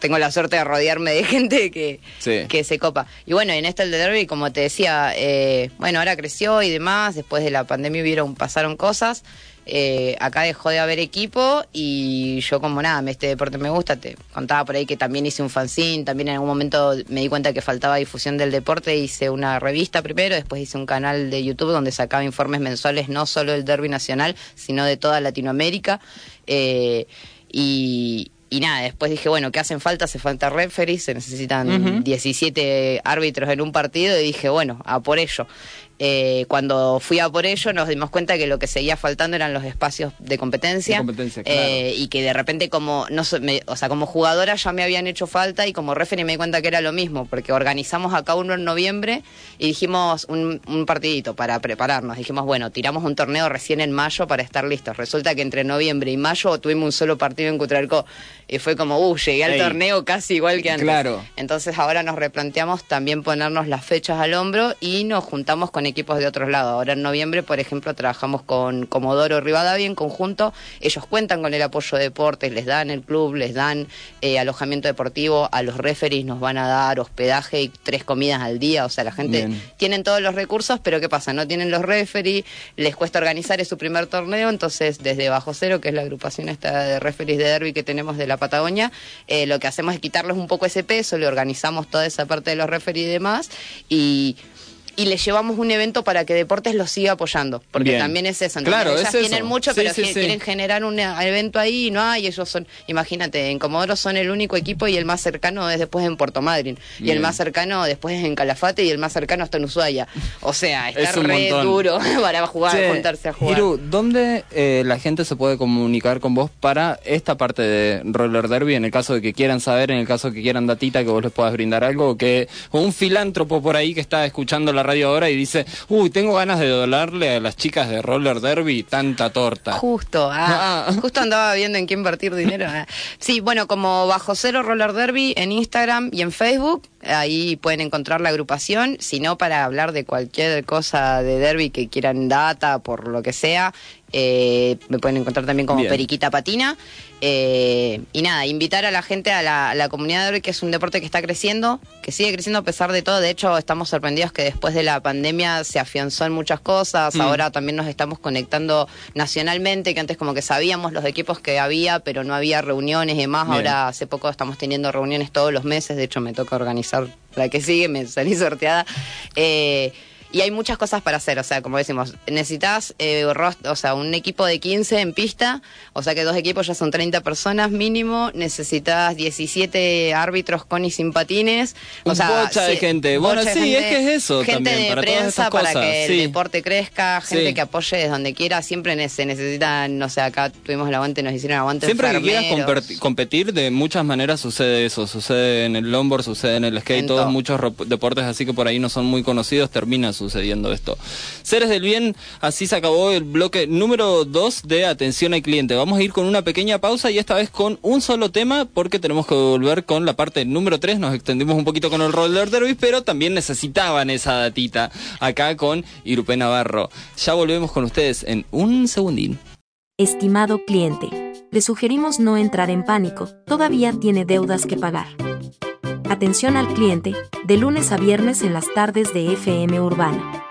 tengo la suerte de rodearme de gente que, Sí. que se copa. Y bueno, en esto el de Derby, como te decía, eh, bueno, ahora creció y demás. Después de la pandemia hubieron, pasaron cosas. Eh, acá dejó de haber equipo y yo como nada, este deporte me gusta, te contaba por ahí que también hice un fanzine, también en algún momento me di cuenta que faltaba difusión del deporte, hice una revista primero, después hice un canal de YouTube donde sacaba informes mensuales no solo del derby nacional, sino de toda Latinoamérica. Eh, y, y nada, después dije, bueno, ¿qué hacen falta? Hace falta referees, se necesitan Ujú. 17 árbitros en un partido y dije, bueno, a por ello. Eh, cuando fui a por ello nos dimos cuenta que lo que seguía faltando eran los espacios de competencia, De competencia, claro. eh, y que de repente como no so- me- o sea como jugadora ya me habían hecho falta y como referee me di cuenta que era lo mismo porque organizamos acá uno en noviembre y dijimos un, un partidito para prepararnos dijimos bueno tiramos un torneo recién en mayo para estar listos resulta que entre noviembre y mayo tuvimos un solo partido en Cutralcó y fue como uh llegué al Ey. torneo casi igual que antes Claro. entonces ahora nos replanteamos también ponernos las fechas al hombro y nos juntamos con equipos de otros lados. Ahora en noviembre, por ejemplo, trabajamos con Comodoro Rivadavia en conjunto. Ellos cuentan con el apoyo de deportes, les dan el club, les dan eh, alojamiento deportivo, a los referees nos van a dar hospedaje y tres comidas al día. O sea, la gente Bien. tienen todos los recursos, pero ¿qué pasa? No tienen los referees, les cuesta organizar es su primer torneo, entonces desde Bajo Cero, que es la agrupación esta de referees de derby que tenemos de la Patagonia, eh, lo que hacemos es quitarles un poco ese peso, le organizamos toda esa parte de los referees y demás, y y les llevamos un evento para que Deportes los siga apoyando, porque Bien. también es eso. Claro, Ellas es eso. tienen mucho, Sí, pero sí, qui- sí. quieren generar un evento ahí y no hay, ellos son, imagínate, en Comodoro son el único equipo y el más cercano es después en Puerto Madryn, y el más cercano después es en Calafate y el más cercano está en Ushuaia. O sea, está Es re montón. duro para jugar, juntarse a jugar. Hiru, ¿dónde eh, la gente se puede comunicar con vos para esta parte de Roller Derby? En el caso de que quieran saber, en el caso de que quieran datita, que vos les puedas brindar algo, o que o un filántropo por ahí que está escuchando la radio ahora y dice, uy, tengo ganas de donarle a las chicas de Roller Derby tanta torta. Justo, ah, Ah. justo andaba viendo en qué invertir dinero. ah. Sí, bueno, como Bajo Cero Roller Derby en Instagram y en Facebook, ahí pueden encontrar la agrupación. Si no, para hablar de cualquier cosa de derby que quieran data, por lo que sea, eh, me pueden encontrar también como Bien. Periquita Patina. Eh, y nada, invitar a la gente a la, a la comunidad de derby, que es un deporte que está creciendo, que sigue creciendo a pesar de todo. De hecho, estamos sorprendidos que después de la pandemia se afianzó en muchas cosas. Mm. Ahora también nos estamos conectando nacionalmente, que antes como que sabíamos los equipos que había, pero no había reuniones y demás. Bien. Ahora hace poco estamos teniendo reuniones todos los meses, de hecho me toca organizar la que sigue, me salí sorteada. Eh, y hay muchas cosas para hacer, o sea, como decimos, necesitas eh, o sea, un equipo de 15 en pista, o sea que dos equipos ya son 30 personas mínimo, necesitas 17 árbitros con y sin patines, o Un sea, bocha de gente. Bueno, bocha de sí, es que es eso Gente también, de para prensa para cosas, que sí. el deporte crezca, gente Sí. que apoye desde donde quiera, siempre se necesitan, no sé, acá tuvimos el aguante, nos hicieron aguante Siempre que quieras enfermeros. competir, de muchas maneras sucede eso. Sucede en el longboard, sucede en el skate, En todos todo. muchos deportes así que por ahí no son muy conocidos, termina sucediendo esto. Seres del bien, así se acabó el bloque número 2 de Atención al Cliente. Vamos a ir con una pequeña pausa y esta vez con un solo tema porque tenemos que volver con la parte número 3. Nos extendimos un poquito con el roller derby, pero también necesitaban esa datita acá con Irupe Navarro. Ya volvemos con ustedes en un segundín. Estimado cliente, le sugerimos no entrar en pánico, todavía tiene deudas que pagar. Atención al cliente, de lunes a viernes en las tardes de FM Urbana.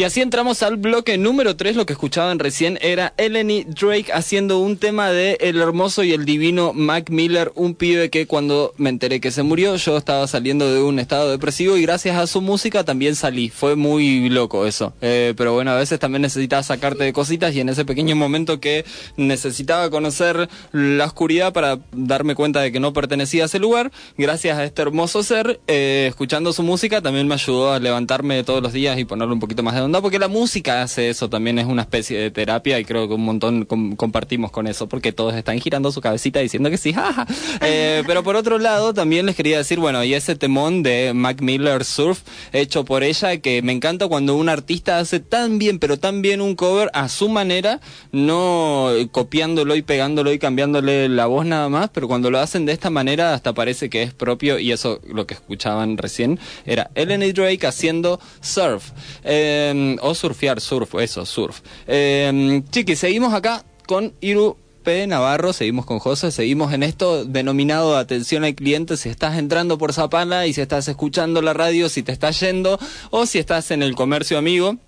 Y así entramos al bloque número 3. Lo que escuchaban recién era Eleni Drake haciendo un tema de El hermoso y el divino Mac Miller, un pibe que cuando me enteré que se murió, yo estaba saliendo de un estado depresivo y gracias a su música también salí. Fue muy loco eso. Eh, pero bueno, a veces también necesitas sacarte de cositas y en ese pequeño momento que necesitaba conocer la oscuridad para darme cuenta de que no pertenecía a ese lugar, gracias a este hermoso ser, eh, escuchando su música también me ayudó a levantarme todos los días y ponerle un poquito más de onda, porque la música hace eso, también es una especie de terapia y creo que un montón com- compartimos con eso, porque todos están girando su cabecita diciendo que sí, jaja. Eh, pero por otro lado, también les quería decir, bueno, y ese temón de Mac Miller Surf, hecho por ella, que me encanta cuando un artista hace tan bien, pero tan bien un cover a su manera, no copiándolo y pegándolo y cambiándole la voz nada más, pero cuando lo hacen de esta manera hasta parece que es propio y eso lo que escuchaban recién era Ellen Drake haciendo surf eh, o surfear, surf, eso, surf. Eh, chiqui, seguimos acá con Iru P. Navarro, seguimos con José, seguimos en esto denominado atención al cliente, si estás entrando por Zapala y si estás escuchando la radio, si te estás yendo o si estás en el comercio amigo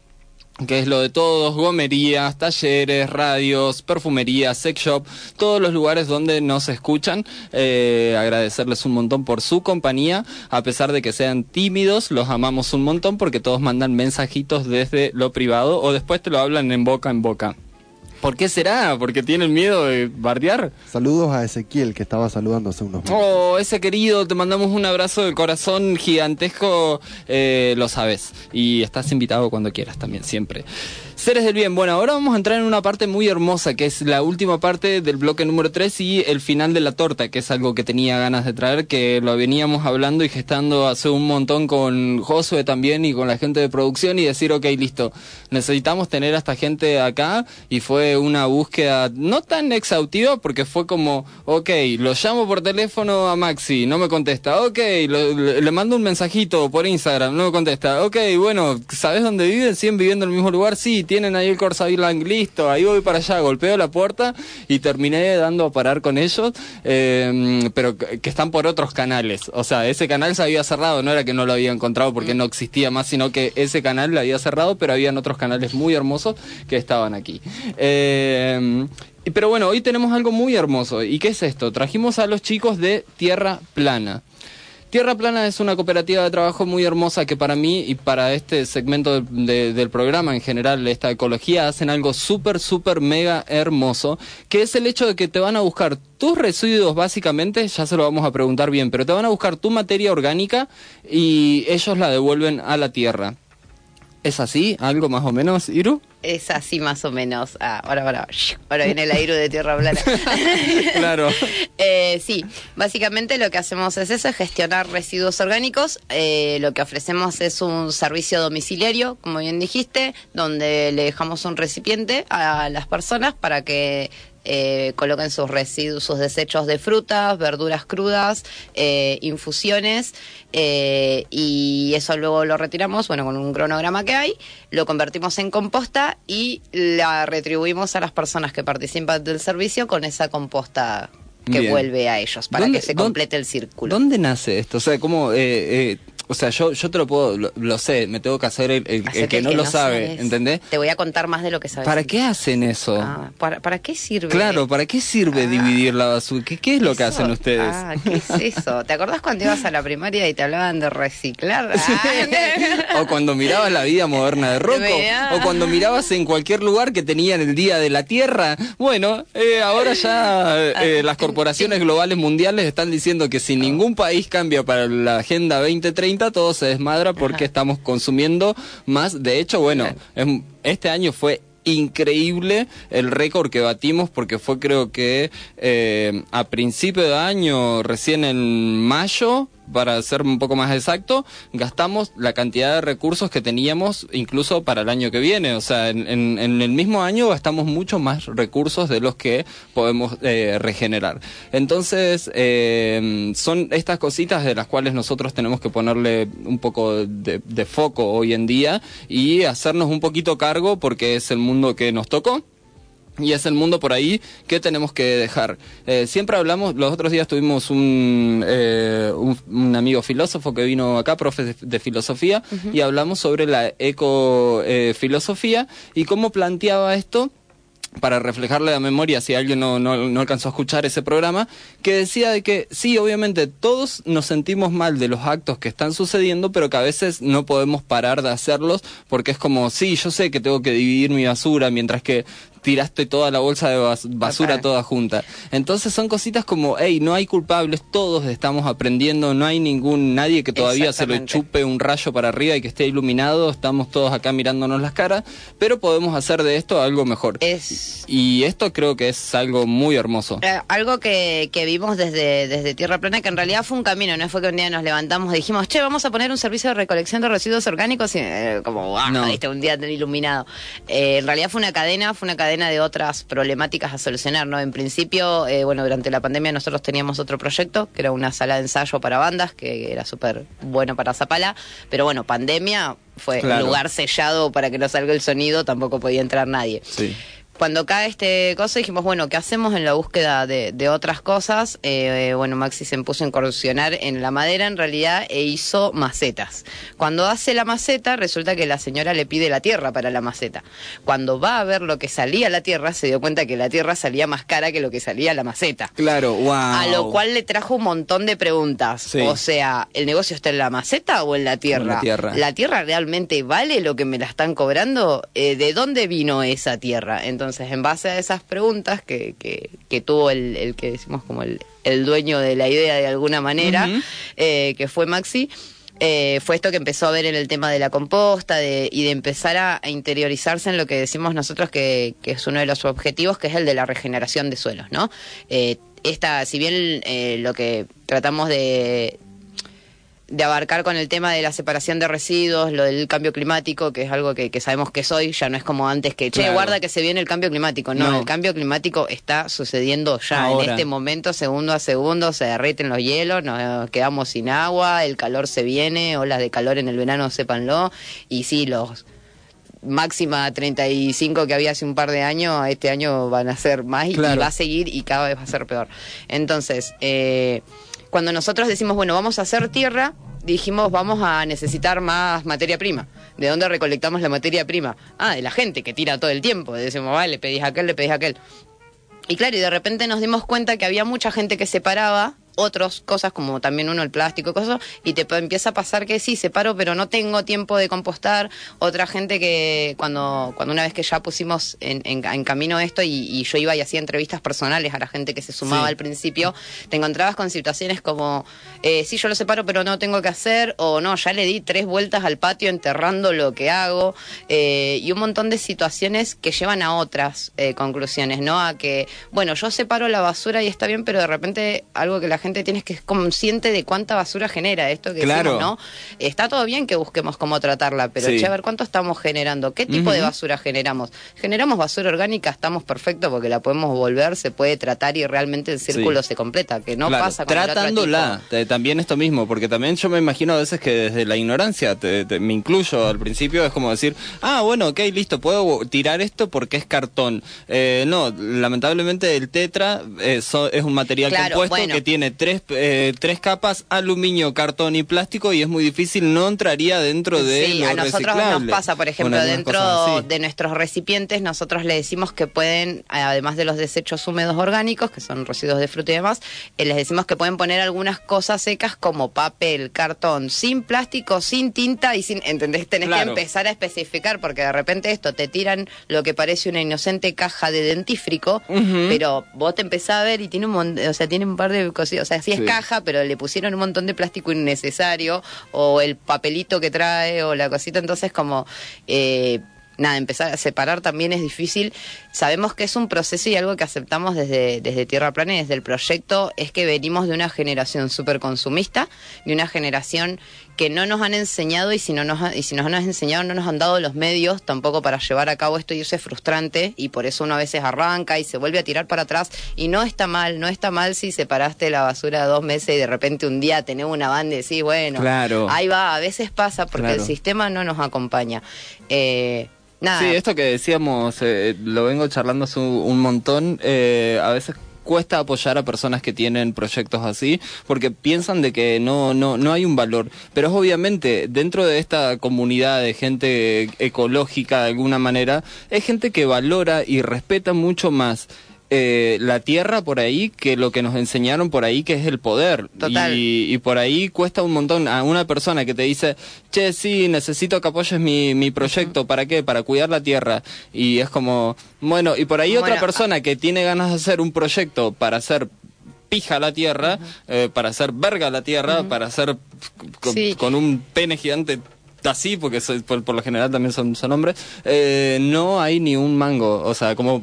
que es lo de todos, gomerías, talleres, radios, perfumerías, sex shop, todos los lugares donde nos escuchan. Eh, agradecerles un montón por su compañía, a pesar de que sean tímidos, los amamos un montón porque todos mandan mensajitos desde lo privado o después te lo hablan en boca en boca. ¿Por qué será? ¿Porque tienen miedo de bardear? Saludos a Ezequiel que estaba saludando hace unos minutos. Oh, ese querido, te mandamos un abrazo de corazón gigantesco, eh, lo sabes. Y estás invitado cuando quieras también, siempre. Seres del bien, bueno, ahora vamos a entrar en una parte muy hermosa, que es la última parte del bloque número 3 y el final de la torta, que es algo que tenía ganas de traer, que lo veníamos hablando y gestando hace un montón con Josué también y con la gente de producción y decir, ok, listo, necesitamos tener a esta gente acá y fue una búsqueda no tan exhaustiva porque fue como, ok, lo llamo por teléfono a Maxi, no me contesta, ok, lo- le mando un mensajito por Instagram, no me contesta, ok, bueno, ¿sabes dónde viven? ¿Siguen viviendo en el mismo lugar? Sí, tienen ahí el Corsa Bilang, listo, ahí voy para allá, golpeo la puerta y terminé dando a parar con ellos, eh, pero que están por otros canales, o sea, ese canal se había cerrado, no era que no lo había encontrado porque no existía más, sino que ese canal lo había cerrado, pero habían otros canales muy hermosos que estaban aquí. Eh, y- pero bueno, hoy tenemos algo muy hermoso. ¿Y qué es esto? Trajimos a los chicos de Tierra Plana. Tierra Plana es una cooperativa de trabajo muy hermosa que para mí y para este segmento de- de- del programa en general, esta ecología, hacen algo súper, súper, mega hermoso, que es el hecho de que te van a buscar tus residuos básicamente, ya se lo vamos a preguntar bien, pero te van a buscar tu materia orgánica y ellos la devuelven a la tierra. ¿Es así? ¿Algo más o menos, Iru? Es así más o menos. Ah, ahora, ahora, ahora viene el aire de Tierra Plana. Claro. Eh, sí, básicamente lo que hacemos es eso, es gestionar residuos orgánicos. Eh, lo que ofrecemos es un servicio domiciliario, como bien dijiste, donde le dejamos un recipiente a las personas para que eh, coloquen sus residuos, sus desechos de frutas, verduras crudas, eh, infusiones, eh, y eso luego lo retiramos, bueno, con un cronograma que hay, lo convertimos en composta y la retribuimos a las personas que participan del servicio con esa composta que Bien. vuelve a ellos para ¿Dónde- que se complete el círculo. ¿Dónde nace esto? O sea, ¿cómo...? Eh, eh, o sea, yo, yo te lo puedo, lo, lo sé, me tengo que hacer el, el- el Hacete que el no que lo no sabe, sabes. ¿entendés? Te voy a contar más de lo que sabes. ¿Para qué hacen eso? Ah, ¿para, ¿Para qué sirve? Claro, ¿para qué sirve dividir la basura? ¿Qué, qué es lo que hacen ustedes? Ah, ¿qué es eso? ¿Te acordás cuando ibas a la primaria y te hablaban de reciclar? Ah, o cuando mirabas la vida moderna de Rocco, o cuando mirabas en cualquier lugar que tenían el Día de la Tierra. Bueno, eh, ahora ya eh, las corporaciones globales mundiales están diciendo que si ningún país cambia para la Agenda 2030, todo se desmadra porque estamos consumiendo más. De hecho, bueno, es- este año fue increíble el récord que batimos porque fue creo que eh, a principio de año, recién en mayo, para ser un poco más exacto, gastamos la cantidad de recursos que teníamos incluso para el año que viene. O sea, en, el mismo año gastamos mucho más recursos de los que podemos eh, regenerar. Entonces, eh, son estas cositas de las cuales nosotros tenemos que ponerle un poco de foco hoy en día y hacernos un poquito cargo porque es el mundo que nos tocó. Y es el mundo por ahí que tenemos que dejar. Eh, siempre hablamos, los otros días tuvimos un, eh, un, un amigo filósofo que vino acá, profe de, de filosofía, y hablamos sobre la ecofilosofía y cómo planteaba esto para reflejarle la memoria si alguien no, no, no alcanzó a escuchar ese programa, que decía de que sí, obviamente todos nos sentimos mal de los actos que están sucediendo, pero que a veces no podemos parar de hacerlos porque es como, sí, yo sé que tengo que dividir mi basura mientras que tiraste toda la bolsa de bas- basura toda junta. Entonces son cositas como, hey, no hay culpables, todos estamos aprendiendo, no hay ningún, nadie que todavía se lo chupe un rayo para arriba y que esté iluminado, estamos todos acá mirándonos las caras, pero podemos hacer de esto algo mejor. Es Y esto creo que es algo muy hermoso. Eh, algo que, que vimos desde, desde Tierra Plana, que en realidad fue un camino, no fue que un día nos levantamos y dijimos, che, vamos a poner un servicio de recolección de residuos orgánicos, y eh, como, guau, No. un día tan iluminado. Eh, en realidad fue una cadena, fue una cadena de otras problemáticas a solucionar, ¿no? En principio, eh, bueno, durante la pandemia nosotros teníamos otro proyecto, que era una sala de ensayo para bandas, que era súper bueno para Zapala, pero bueno, pandemia fue Claro. lugar sellado para que no salga el sonido, tampoco podía entrar nadie. Sí. Cuando cae este cosa dijimos, bueno, ¿qué hacemos en la búsqueda de, de otras cosas? Eh, eh, bueno, Maxi se puso a incursionar en la madera en realidad e hizo macetas. Cuando hace la maceta, resulta que la señora le pide la tierra para la maceta. Cuando va a ver lo que salía la tierra, se dio cuenta que la tierra salía más cara que lo que salía la maceta. Claro, wow. A lo cual le trajo un montón de preguntas. Sí. O sea, ¿el negocio está en la maceta o en la tierra? En la tierra. ¿La tierra realmente vale lo que me la están cobrando? Eh, ¿De dónde vino esa tierra? Entonces, en base a esas preguntas que, que, que tuvo el, el que decimos como el, el dueño de la idea de alguna manera, eh, que fue Maxi, eh, fue esto que empezó a ver en el tema de la composta de- y de empezar a, a interiorizarse en lo que decimos nosotros que, que es uno de los objetivos, que es el de la regeneración de suelos, ¿no? Eh, esta, si bien eh, lo que tratamos de, de abarcar con el tema de la separación de residuos, lo del cambio climático, que es algo que, que sabemos que es hoy, ya no es como antes que, che, Claro. guarda que se viene el cambio climático. No, No. el cambio climático está sucediendo ya. Ahora. En este momento, segundo a segundo, se derriten los hielos, nos quedamos sin agua, el calor se viene, olas de calor en el verano, sépanlo. Y sí, los máxima 35 que había hace un par de años, este año van a ser más y, Claro. y va a seguir y cada vez va a ser peor. Entonces, eh, cuando nosotros decimos, bueno, vamos a hacer tierra, dijimos, vamos a necesitar más materia prima. ¿De dónde recolectamos la materia prima? Ah, de la gente que tira todo el tiempo. Decimos, vale, le pedís a aquel, le pedís a aquel. Y claro, y de repente nos dimos cuenta que había mucha gente que separaba otras cosas como también uno el plástico cosas y te empieza a pasar que sí separo pero no tengo tiempo de compostar otra gente que cuando cuando una vez que ya pusimos en, en- en camino esto y, y yo iba y hacía entrevistas personales a la gente que se sumaba Sí. al principio te encontrabas con situaciones como eh, sí yo lo separo pero no tengo que hacer o no ya le di tres vueltas al patio enterrando lo que hago eh, y un montón de situaciones que llevan a otras eh, conclusiones no a que bueno yo separo la basura y está bien pero de repente algo que la gente tiene que es consciente de cuánta basura genera esto que Claro. decimos no está todo bien que busquemos cómo tratarla pero Sí. che, a ver cuánto estamos generando qué tipo de basura generamos generamos basura orgánica estamos perfectos porque la podemos volver se puede tratar y realmente el círculo Sí. se completa que no Claro, pasa con el otro tratándola eh, también esto mismo porque también yo me imagino a veces que desde la ignorancia te- te- me incluyo al principio es como decir ah bueno ok listo puedo tirar esto porque es cartón Eh, no lamentablemente el tetra eh, so- es un material Claro, compuesto bueno. que tiene tres eh, tres capas aluminio cartón y plástico y es muy difícil no entraría dentro de Sí, lo a nosotros nos pasa, por ejemplo, dentro de nuestros recipientes, nosotros le decimos que pueden, además de los desechos húmedos orgánicos, que son residuos de fruta y demás, eh, les decimos que pueden poner algunas cosas secas como papel, cartón, sin plástico, sin tinta y sin, ¿entendés? Tenés Claro. que empezar a especificar, porque de repente esto te tiran lo que parece una inocente caja de dentífrico, pero vos te empezás a ver y tiene un o sea, tiene un par de cositas, o sea, sí es Sí. caja, pero le pusieron un montón de plástico innecesario, o el papelito que trae, o la cosita, entonces como... Eh, Nada, empezar a separar también es difícil. Sabemos que es un proceso y algo que aceptamos desde, desde Tierra Plana y desde el proyecto es que venimos de una generación súper consumista, de una generación que no nos han enseñado y si no nos ha- y si nos han enseñado no nos han dado los medios tampoco para llevar a cabo esto y eso es frustrante y por eso uno a veces arranca y se vuelve a tirar para atrás y no está mal, no está mal si separaste la basura dos meses y de repente un día tenés una banda y decís, bueno, Claro. ahí va, a veces pasa porque Claro. el sistema no nos acompaña. Eh, nada. Sí, esto que decíamos, eh, lo vengo charlando un montón, eh, a veces cuesta apoyar a personas que tienen proyectos así porque piensan de que no no no hay un valor. Pero es obviamente dentro de esta comunidad de gente ecológica de alguna manera es gente que valora y respeta mucho más eh, la tierra por ahí que lo que nos enseñaron por ahí que es el poder. Total. y, y por ahí cuesta un montón a una persona que te dice che sí necesito que apoyes mi, mi proyecto para qué para cuidar la tierra y es como bueno y por ahí otra persona que tiene ganas de hacer un proyecto para hacer pija la tierra, eh, para hacer verga la tierra, para hacer con, Sí. con un pene gigante así, porque soy- por, por lo general también son, son hombres, eh, no hay ni un mango. O sea, como...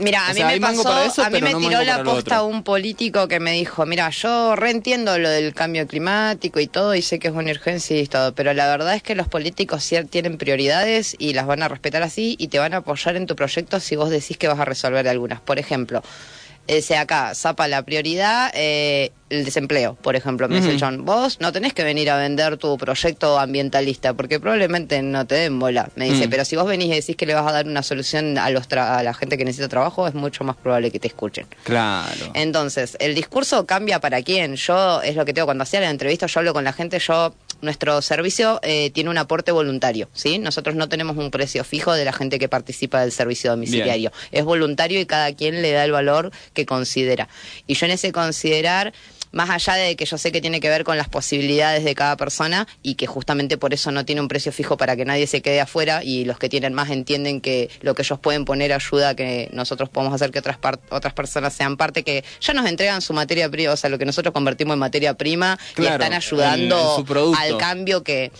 Mira, a mí sea, me pasó, para eso, a mí me no tiró la posta un político que me dijo, mira, yo reentiendo lo del cambio climático y todo, y sé que es una urgencia y todo, pero la verdad es que los políticos sí tienen prioridades y las van a respetar así y te van a apoyar en tu proyecto si vos decís que vas a resolver algunas. Por ejemplo, Dice acá, Zapa la prioridad, eh, el desempleo, por ejemplo. Me dice. John, vos no tenés que venir a vender tu proyecto ambientalista, porque probablemente no te den bola. Me dice, Mm. pero si vos venís y decís que le vas a dar una solución a, los tra- a la gente que necesita trabajo, es mucho más probable que te escuchen. Claro. Entonces, el discurso cambia para quién. Yo, es lo que tengo cuando hacía la entrevista, yo hablo con la gente, yo, nuestro servicio eh, tiene un aporte voluntario, ¿sí? Nosotros no tenemos un precio fijo de la gente que participa del servicio domiciliario. Es voluntario y cada quien le da el valor que considera. Y yo en ese considerar más allá de que yo sé que tiene que ver con las posibilidades de cada persona y que justamente por eso no tiene un precio fijo para que nadie se quede afuera y los que tienen más entienden que lo que ellos pueden poner ayuda a que nosotros podamos hacer que otras otras personas sean parte que ya nos entregan su materia prima, o sea, lo que nosotros convertimos en materia prima Claro, y están ayudando al cambio que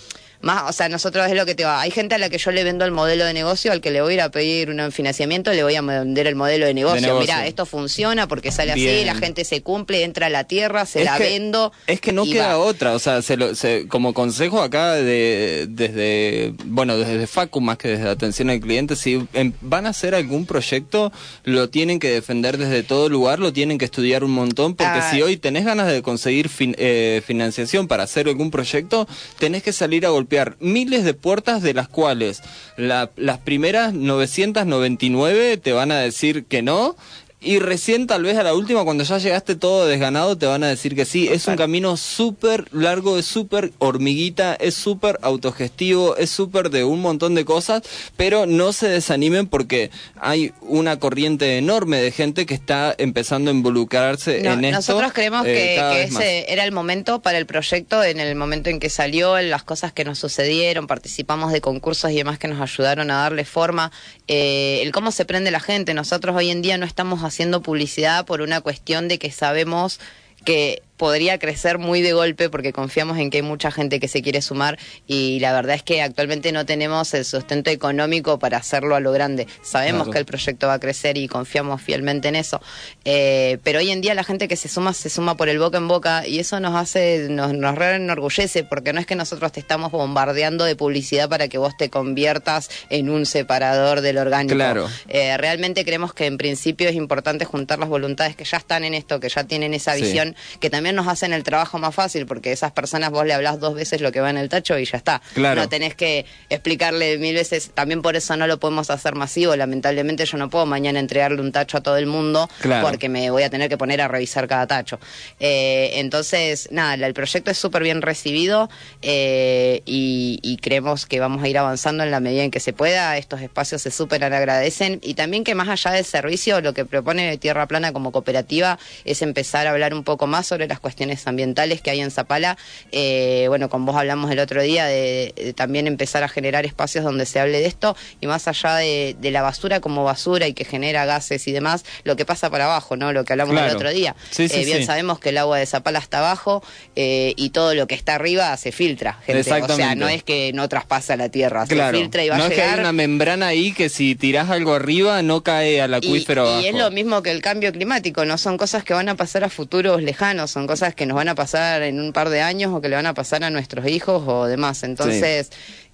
más, o sea, nosotros es lo que te va. Hay gente a la que yo le vendo el modelo de negocio, al que le voy a ir a pedir un financiamiento, le voy a vender el modelo de negocio. negocio. Mira, esto funciona porque sale así, la gente se cumple, entra a la tierra, se Es la que- vendo. Es que no queda va. otra, o sea, se lo- se- como consejo acá de, desde, bueno, desde Facu más que desde atención al cliente, si em, van a hacer algún proyecto, lo tienen que defender desde todo lugar, lo tienen que estudiar un montón, porque Ah. si hoy tenés ganas de conseguir fin- eh, financiación para hacer algún proyecto, tenés que salir a golpear miles de puertas de las cuales la- las primeras 999 te van a decir que no. Y recién tal vez a la última, cuando ya llegaste todo desganado, te van a decir que sí. Es un camino súper largo, es súper hormiguita, es súper autogestivo, es súper de un montón de cosas, pero no se desanimen porque hay una corriente enorme de gente que está empezando a involucrarse No, en esto. nosotros creemos eh, que, más. ese era el momento para el proyecto, en el momento en que salió, en las cosas que nos sucedieron, participamos de concursos y demás que nos ayudaron a darle forma, eh, el cómo se prende la gente. Nosotros hoy en día no estamos haciendo publicidad por una cuestión de que sabemos que podría crecer muy de golpe porque confiamos en que hay mucha gente que se quiere sumar y la verdad es que actualmente no tenemos el sustento económico para hacerlo a lo grande. Sabemos Claro. que el proyecto va a crecer y confiamos fielmente en eso. Eh, pero hoy en día la gente que se suma, se suma por el boca en boca y eso nos hace, nos, nos re enorgullece porque no es que nosotros te estamos bombardeando de publicidad para que vos te conviertas en un separador del orgánico. Claro. Eh, realmente creemos que en principio es importante juntar las voluntades que ya están en esto, que ya tienen esa Sí. visión, que también nos hacen el trabajo más fácil porque esas personas vos le hablás dos veces lo que va en el tacho y ya está. Claro. No tenés que explicarle mil veces, también por eso no lo podemos hacer masivo, lamentablemente yo no puedo mañana entregarle un tacho a todo el mundo Claro. porque me voy a tener que poner a revisar cada tacho. Eh, entonces, nada, el proyecto es súper bien recibido eh, y, y creemos que vamos a ir avanzando en la medida en que se pueda. Estos espacios se súper agradecen y también que más allá del servicio, lo que propone Tierra Plana como cooperativa es empezar a hablar un poco más sobre las cuestiones ambientales que hay en Zapala. Eh, bueno, con vos hablamos el otro día de, de también empezar a generar espacios donde se hable de esto y más allá de, de la basura como basura y que genera gases y demás, lo que pasa para abajo, ¿no? Lo que hablamos Claro. el otro día. Sí, sí, Eh, bien sí. sabemos que el agua de Zapala está abajo eh, y todo lo que está arriba se filtra, gente. O sea, no es que no traspasa la tierra, Claro. se filtra y va no a es que llegar. hay una membrana ahí que si tirás algo arriba no cae al acuífero y abajo. es lo mismo que el cambio climático, no son cosas que van a pasar a futuros lejanos, son cosas que nos van a pasar en un par de años o que le van a pasar a nuestros hijos o demás. Entonces,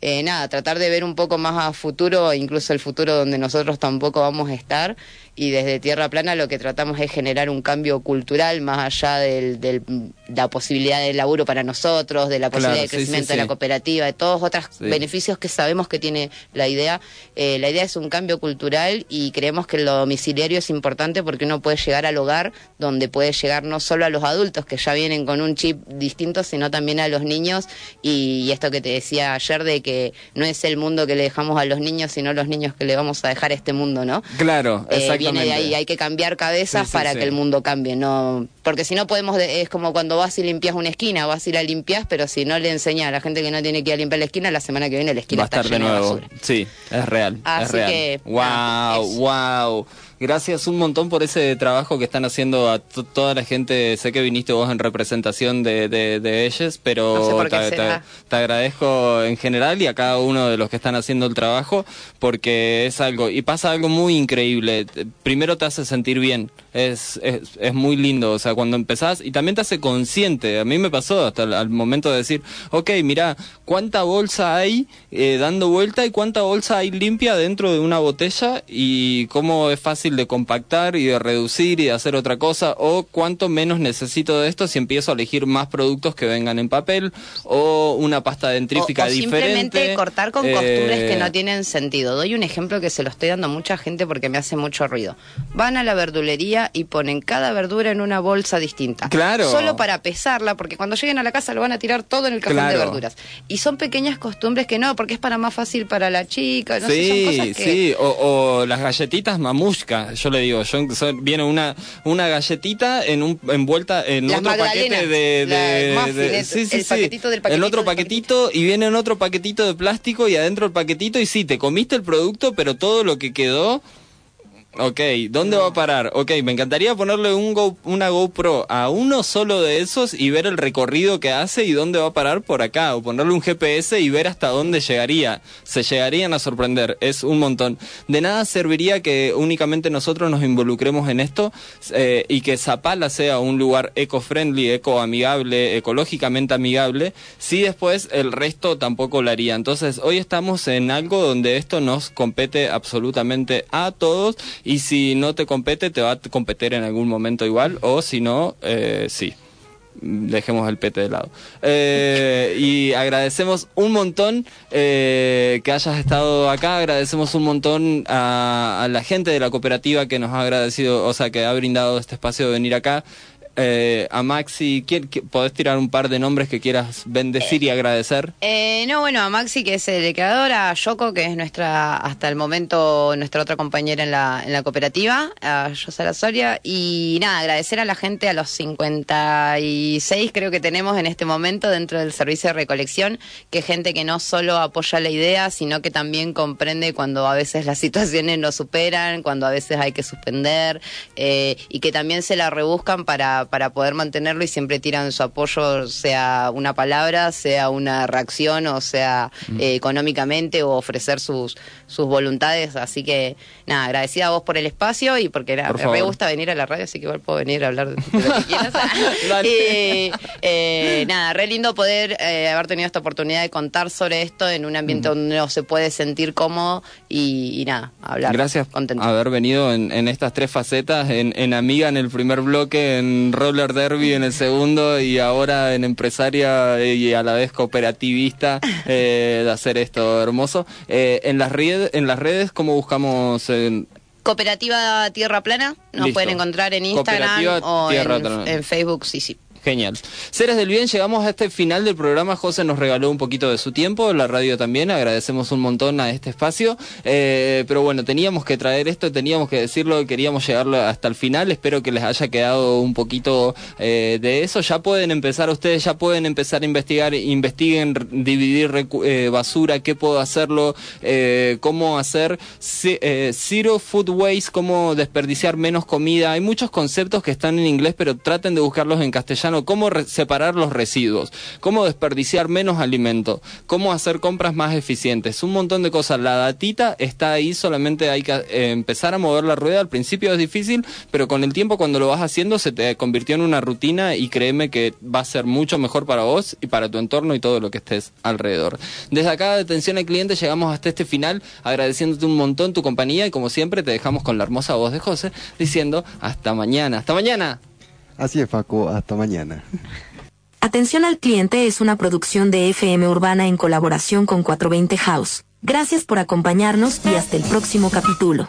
eh, nada, tratar de ver un poco más a futuro, incluso el futuro donde nosotros tampoco vamos a estar. Y desde Tierra Plana lo que tratamos es generar un cambio cultural más allá de la posibilidad de laburo para nosotros, de la Claro, posibilidad de sí, crecimiento sí, de la cooperativa, de todos otros beneficios que sabemos que tiene la idea. Eh, la idea es un cambio cultural y creemos que lo domiciliario es importante porque uno puede llegar al hogar donde puede llegar no solo a los adultos que ya vienen con un chip distinto, sino también a los niños. Y, y esto que te decía ayer de que no es el mundo que le dejamos a los niños, sino los niños que le vamos a dejar a este mundo, ¿no? Claro, Eh, exactamente. viene de ahí, hay que cambiar cabezas Sí, para sí. que el mundo cambie, no, porque si no podemos, de- es como cuando vas y limpias una esquina, vas y la limpias, pero si no le enseñas a la gente que no tiene que ir a limpiar la esquina, la semana que viene la esquina Va a estar de llena de nuevo. basura. Sí, es real. es Así real. que, wow, nada, wow. Gracias un montón por ese trabajo que están haciendo a to- toda la gente. Sé que viniste vos en representación de, de, de ellos, pero No sé por qué te, te- será. te agradezco en general y a cada uno de los que están haciendo el trabajo porque es algo y pasa algo muy increíble. Primero te hace sentir bien es, es, es muy lindo, o sea, cuando empezás y también te hace consciente, a mí me pasó hasta el, al momento de decir, ok, mira, ¿cuánta bolsa hay eh, dando vuelta y cuánta bolsa hay limpia dentro de una botella y cómo es fácil de compactar y de reducir y de hacer otra cosa o cuánto menos necesito de esto si empiezo a elegir más productos que vengan en papel o una pasta dentrífica o, o diferente. Simplemente cortar con costuras que Eh, no tienen sentido. Doy un ejemplo que se lo estoy dando a mucha gente porque me hace mucho ruido. Van a la verdulería y ponen cada verdura en una bolsa distinta. Claro. Solo para pesarla, porque cuando lleguen a la casa lo van a tirar todo en el cajón de verduras. Y son pequeñas costumbres que no, porque es para más fácil para la chica. No sé, son sí, cosas que... sí, o, o las galletitas mamushka, yo le digo, yo, son- viene una una galletita en un envuelta en Las otro paquete de, la de- el- sí, sí, el sí. paquetito del en paquetito otro del paquetito y viene en otro paquetito de plástico y adentro el paquetito y sí, te comiste el producto, pero todo lo que quedó Ok, ¿dónde va a parar? Ok, me encantaría ponerle un Go- una GoPro a uno solo de esos y ver el recorrido que hace y dónde va a parar por acá. O ponerle un GPS y ver hasta dónde llegaría. Se llegarían a sorprender. Es un montón. De nada serviría que únicamente nosotros nos involucremos en esto eh, y que Zapala sea un lugar eco-friendly, eco-amigable, ecológicamente amigable, si después el resto tampoco lo haría. Entonces, hoy estamos en algo donde esto nos compete absolutamente a todos y si no te compete, te va a competir en algún momento igual, o si no, eh, sí. Dejemos el pete de lado. Eh, y agradecemos un montón eh, que hayas estado acá. Agradecemos un montón a, a la gente de la cooperativa que nos ha agradecido, o sea, que ha brindado este espacio de venir acá. Eh, a Maxi, ¿quién- qui- ¿podés tirar un par de nombres que quieras bendecir y agradecer? Eh, no, bueno, a Maxi, que es el creador, a Yoko, que es nuestra, hasta el momento, nuestra otra compañera en la, en la cooperativa, a Yosara Soria, y nada, agradecer a la gente, a los 56 creo que tenemos en este momento dentro del servicio de recolección, que gente que no solo apoya la idea, sino que también comprende cuando a veces las situaciones no superan, cuando a veces hay que suspender, eh, y que también se la rebuscan para, para poder mantenerlo y siempre tiran su apoyo, sea una palabra, sea una reacción, o sea eh, económicamente, o ofrecer sus, sus voluntades. Así que, nada, agradecida a vos por el espacio y porque nada, Por me gusta venir a la radio, así que igual puedo venir a hablar de, de lo que quieras. Eh, eh, nada, re lindo poder eh, haber tenido esta oportunidad de contar sobre esto en un ambiente donde uno se puede sentir cómodo y, y nada, hablar. Gracias Contento. por haber venido en, en estas tres facetas, en, en amiga en el primer bloque, en roller derby en el segundo y ahora en empresaria y a la vez cooperativista eh, de hacer esto hermoso. Eh, en las redes, en las redes, ¿cómo buscamos? en- Cooperativa Tierra Plana, nos Listo. pueden encontrar en Instagram o en Facebook, sí, sí. Genial. Seres del bien, llegamos a este final del programa. José nos regaló un poquito de su tiempo, la radio también. Agradecemos un montón a este espacio. Eh, pero bueno, teníamos que traer esto, teníamos que decirlo, queríamos llegarlo hasta el final. Espero que les haya quedado un poquito eh, de eso. Ya pueden empezar, ustedes ya pueden empezar a investigar, investiguen, dividir eh, basura, qué puedo hacerlo, cómo hacer zero food waste, cómo desperdiciar menos comida. Hay muchos conceptos que están en inglés, pero traten de buscarlos en castellano. Cómo separar los residuos, cómo desperdiciar menos alimento, cómo hacer compras más eficientes. Un montón de cosas. La datita está ahí, solamente hay que eh, empezar a mover la rueda. Al principio es difícil, pero con el tiempo cuando lo vas haciendo se te convirtió en una rutina y créeme que va a ser mucho mejor para vos y para tu entorno y todo lo que estés alrededor. Desde acá de atención al cliente llegamos hasta este final agradeciéndote un montón tu compañía y como siempre te dejamos con la hermosa voz de José diciendo hasta mañana. Hasta mañana. Así es, Facu, hasta mañana. Atención al cliente es una producción de FM Urbana en colaboración con 420 House. Gracias por acompañarnos y hasta el próximo capítulo.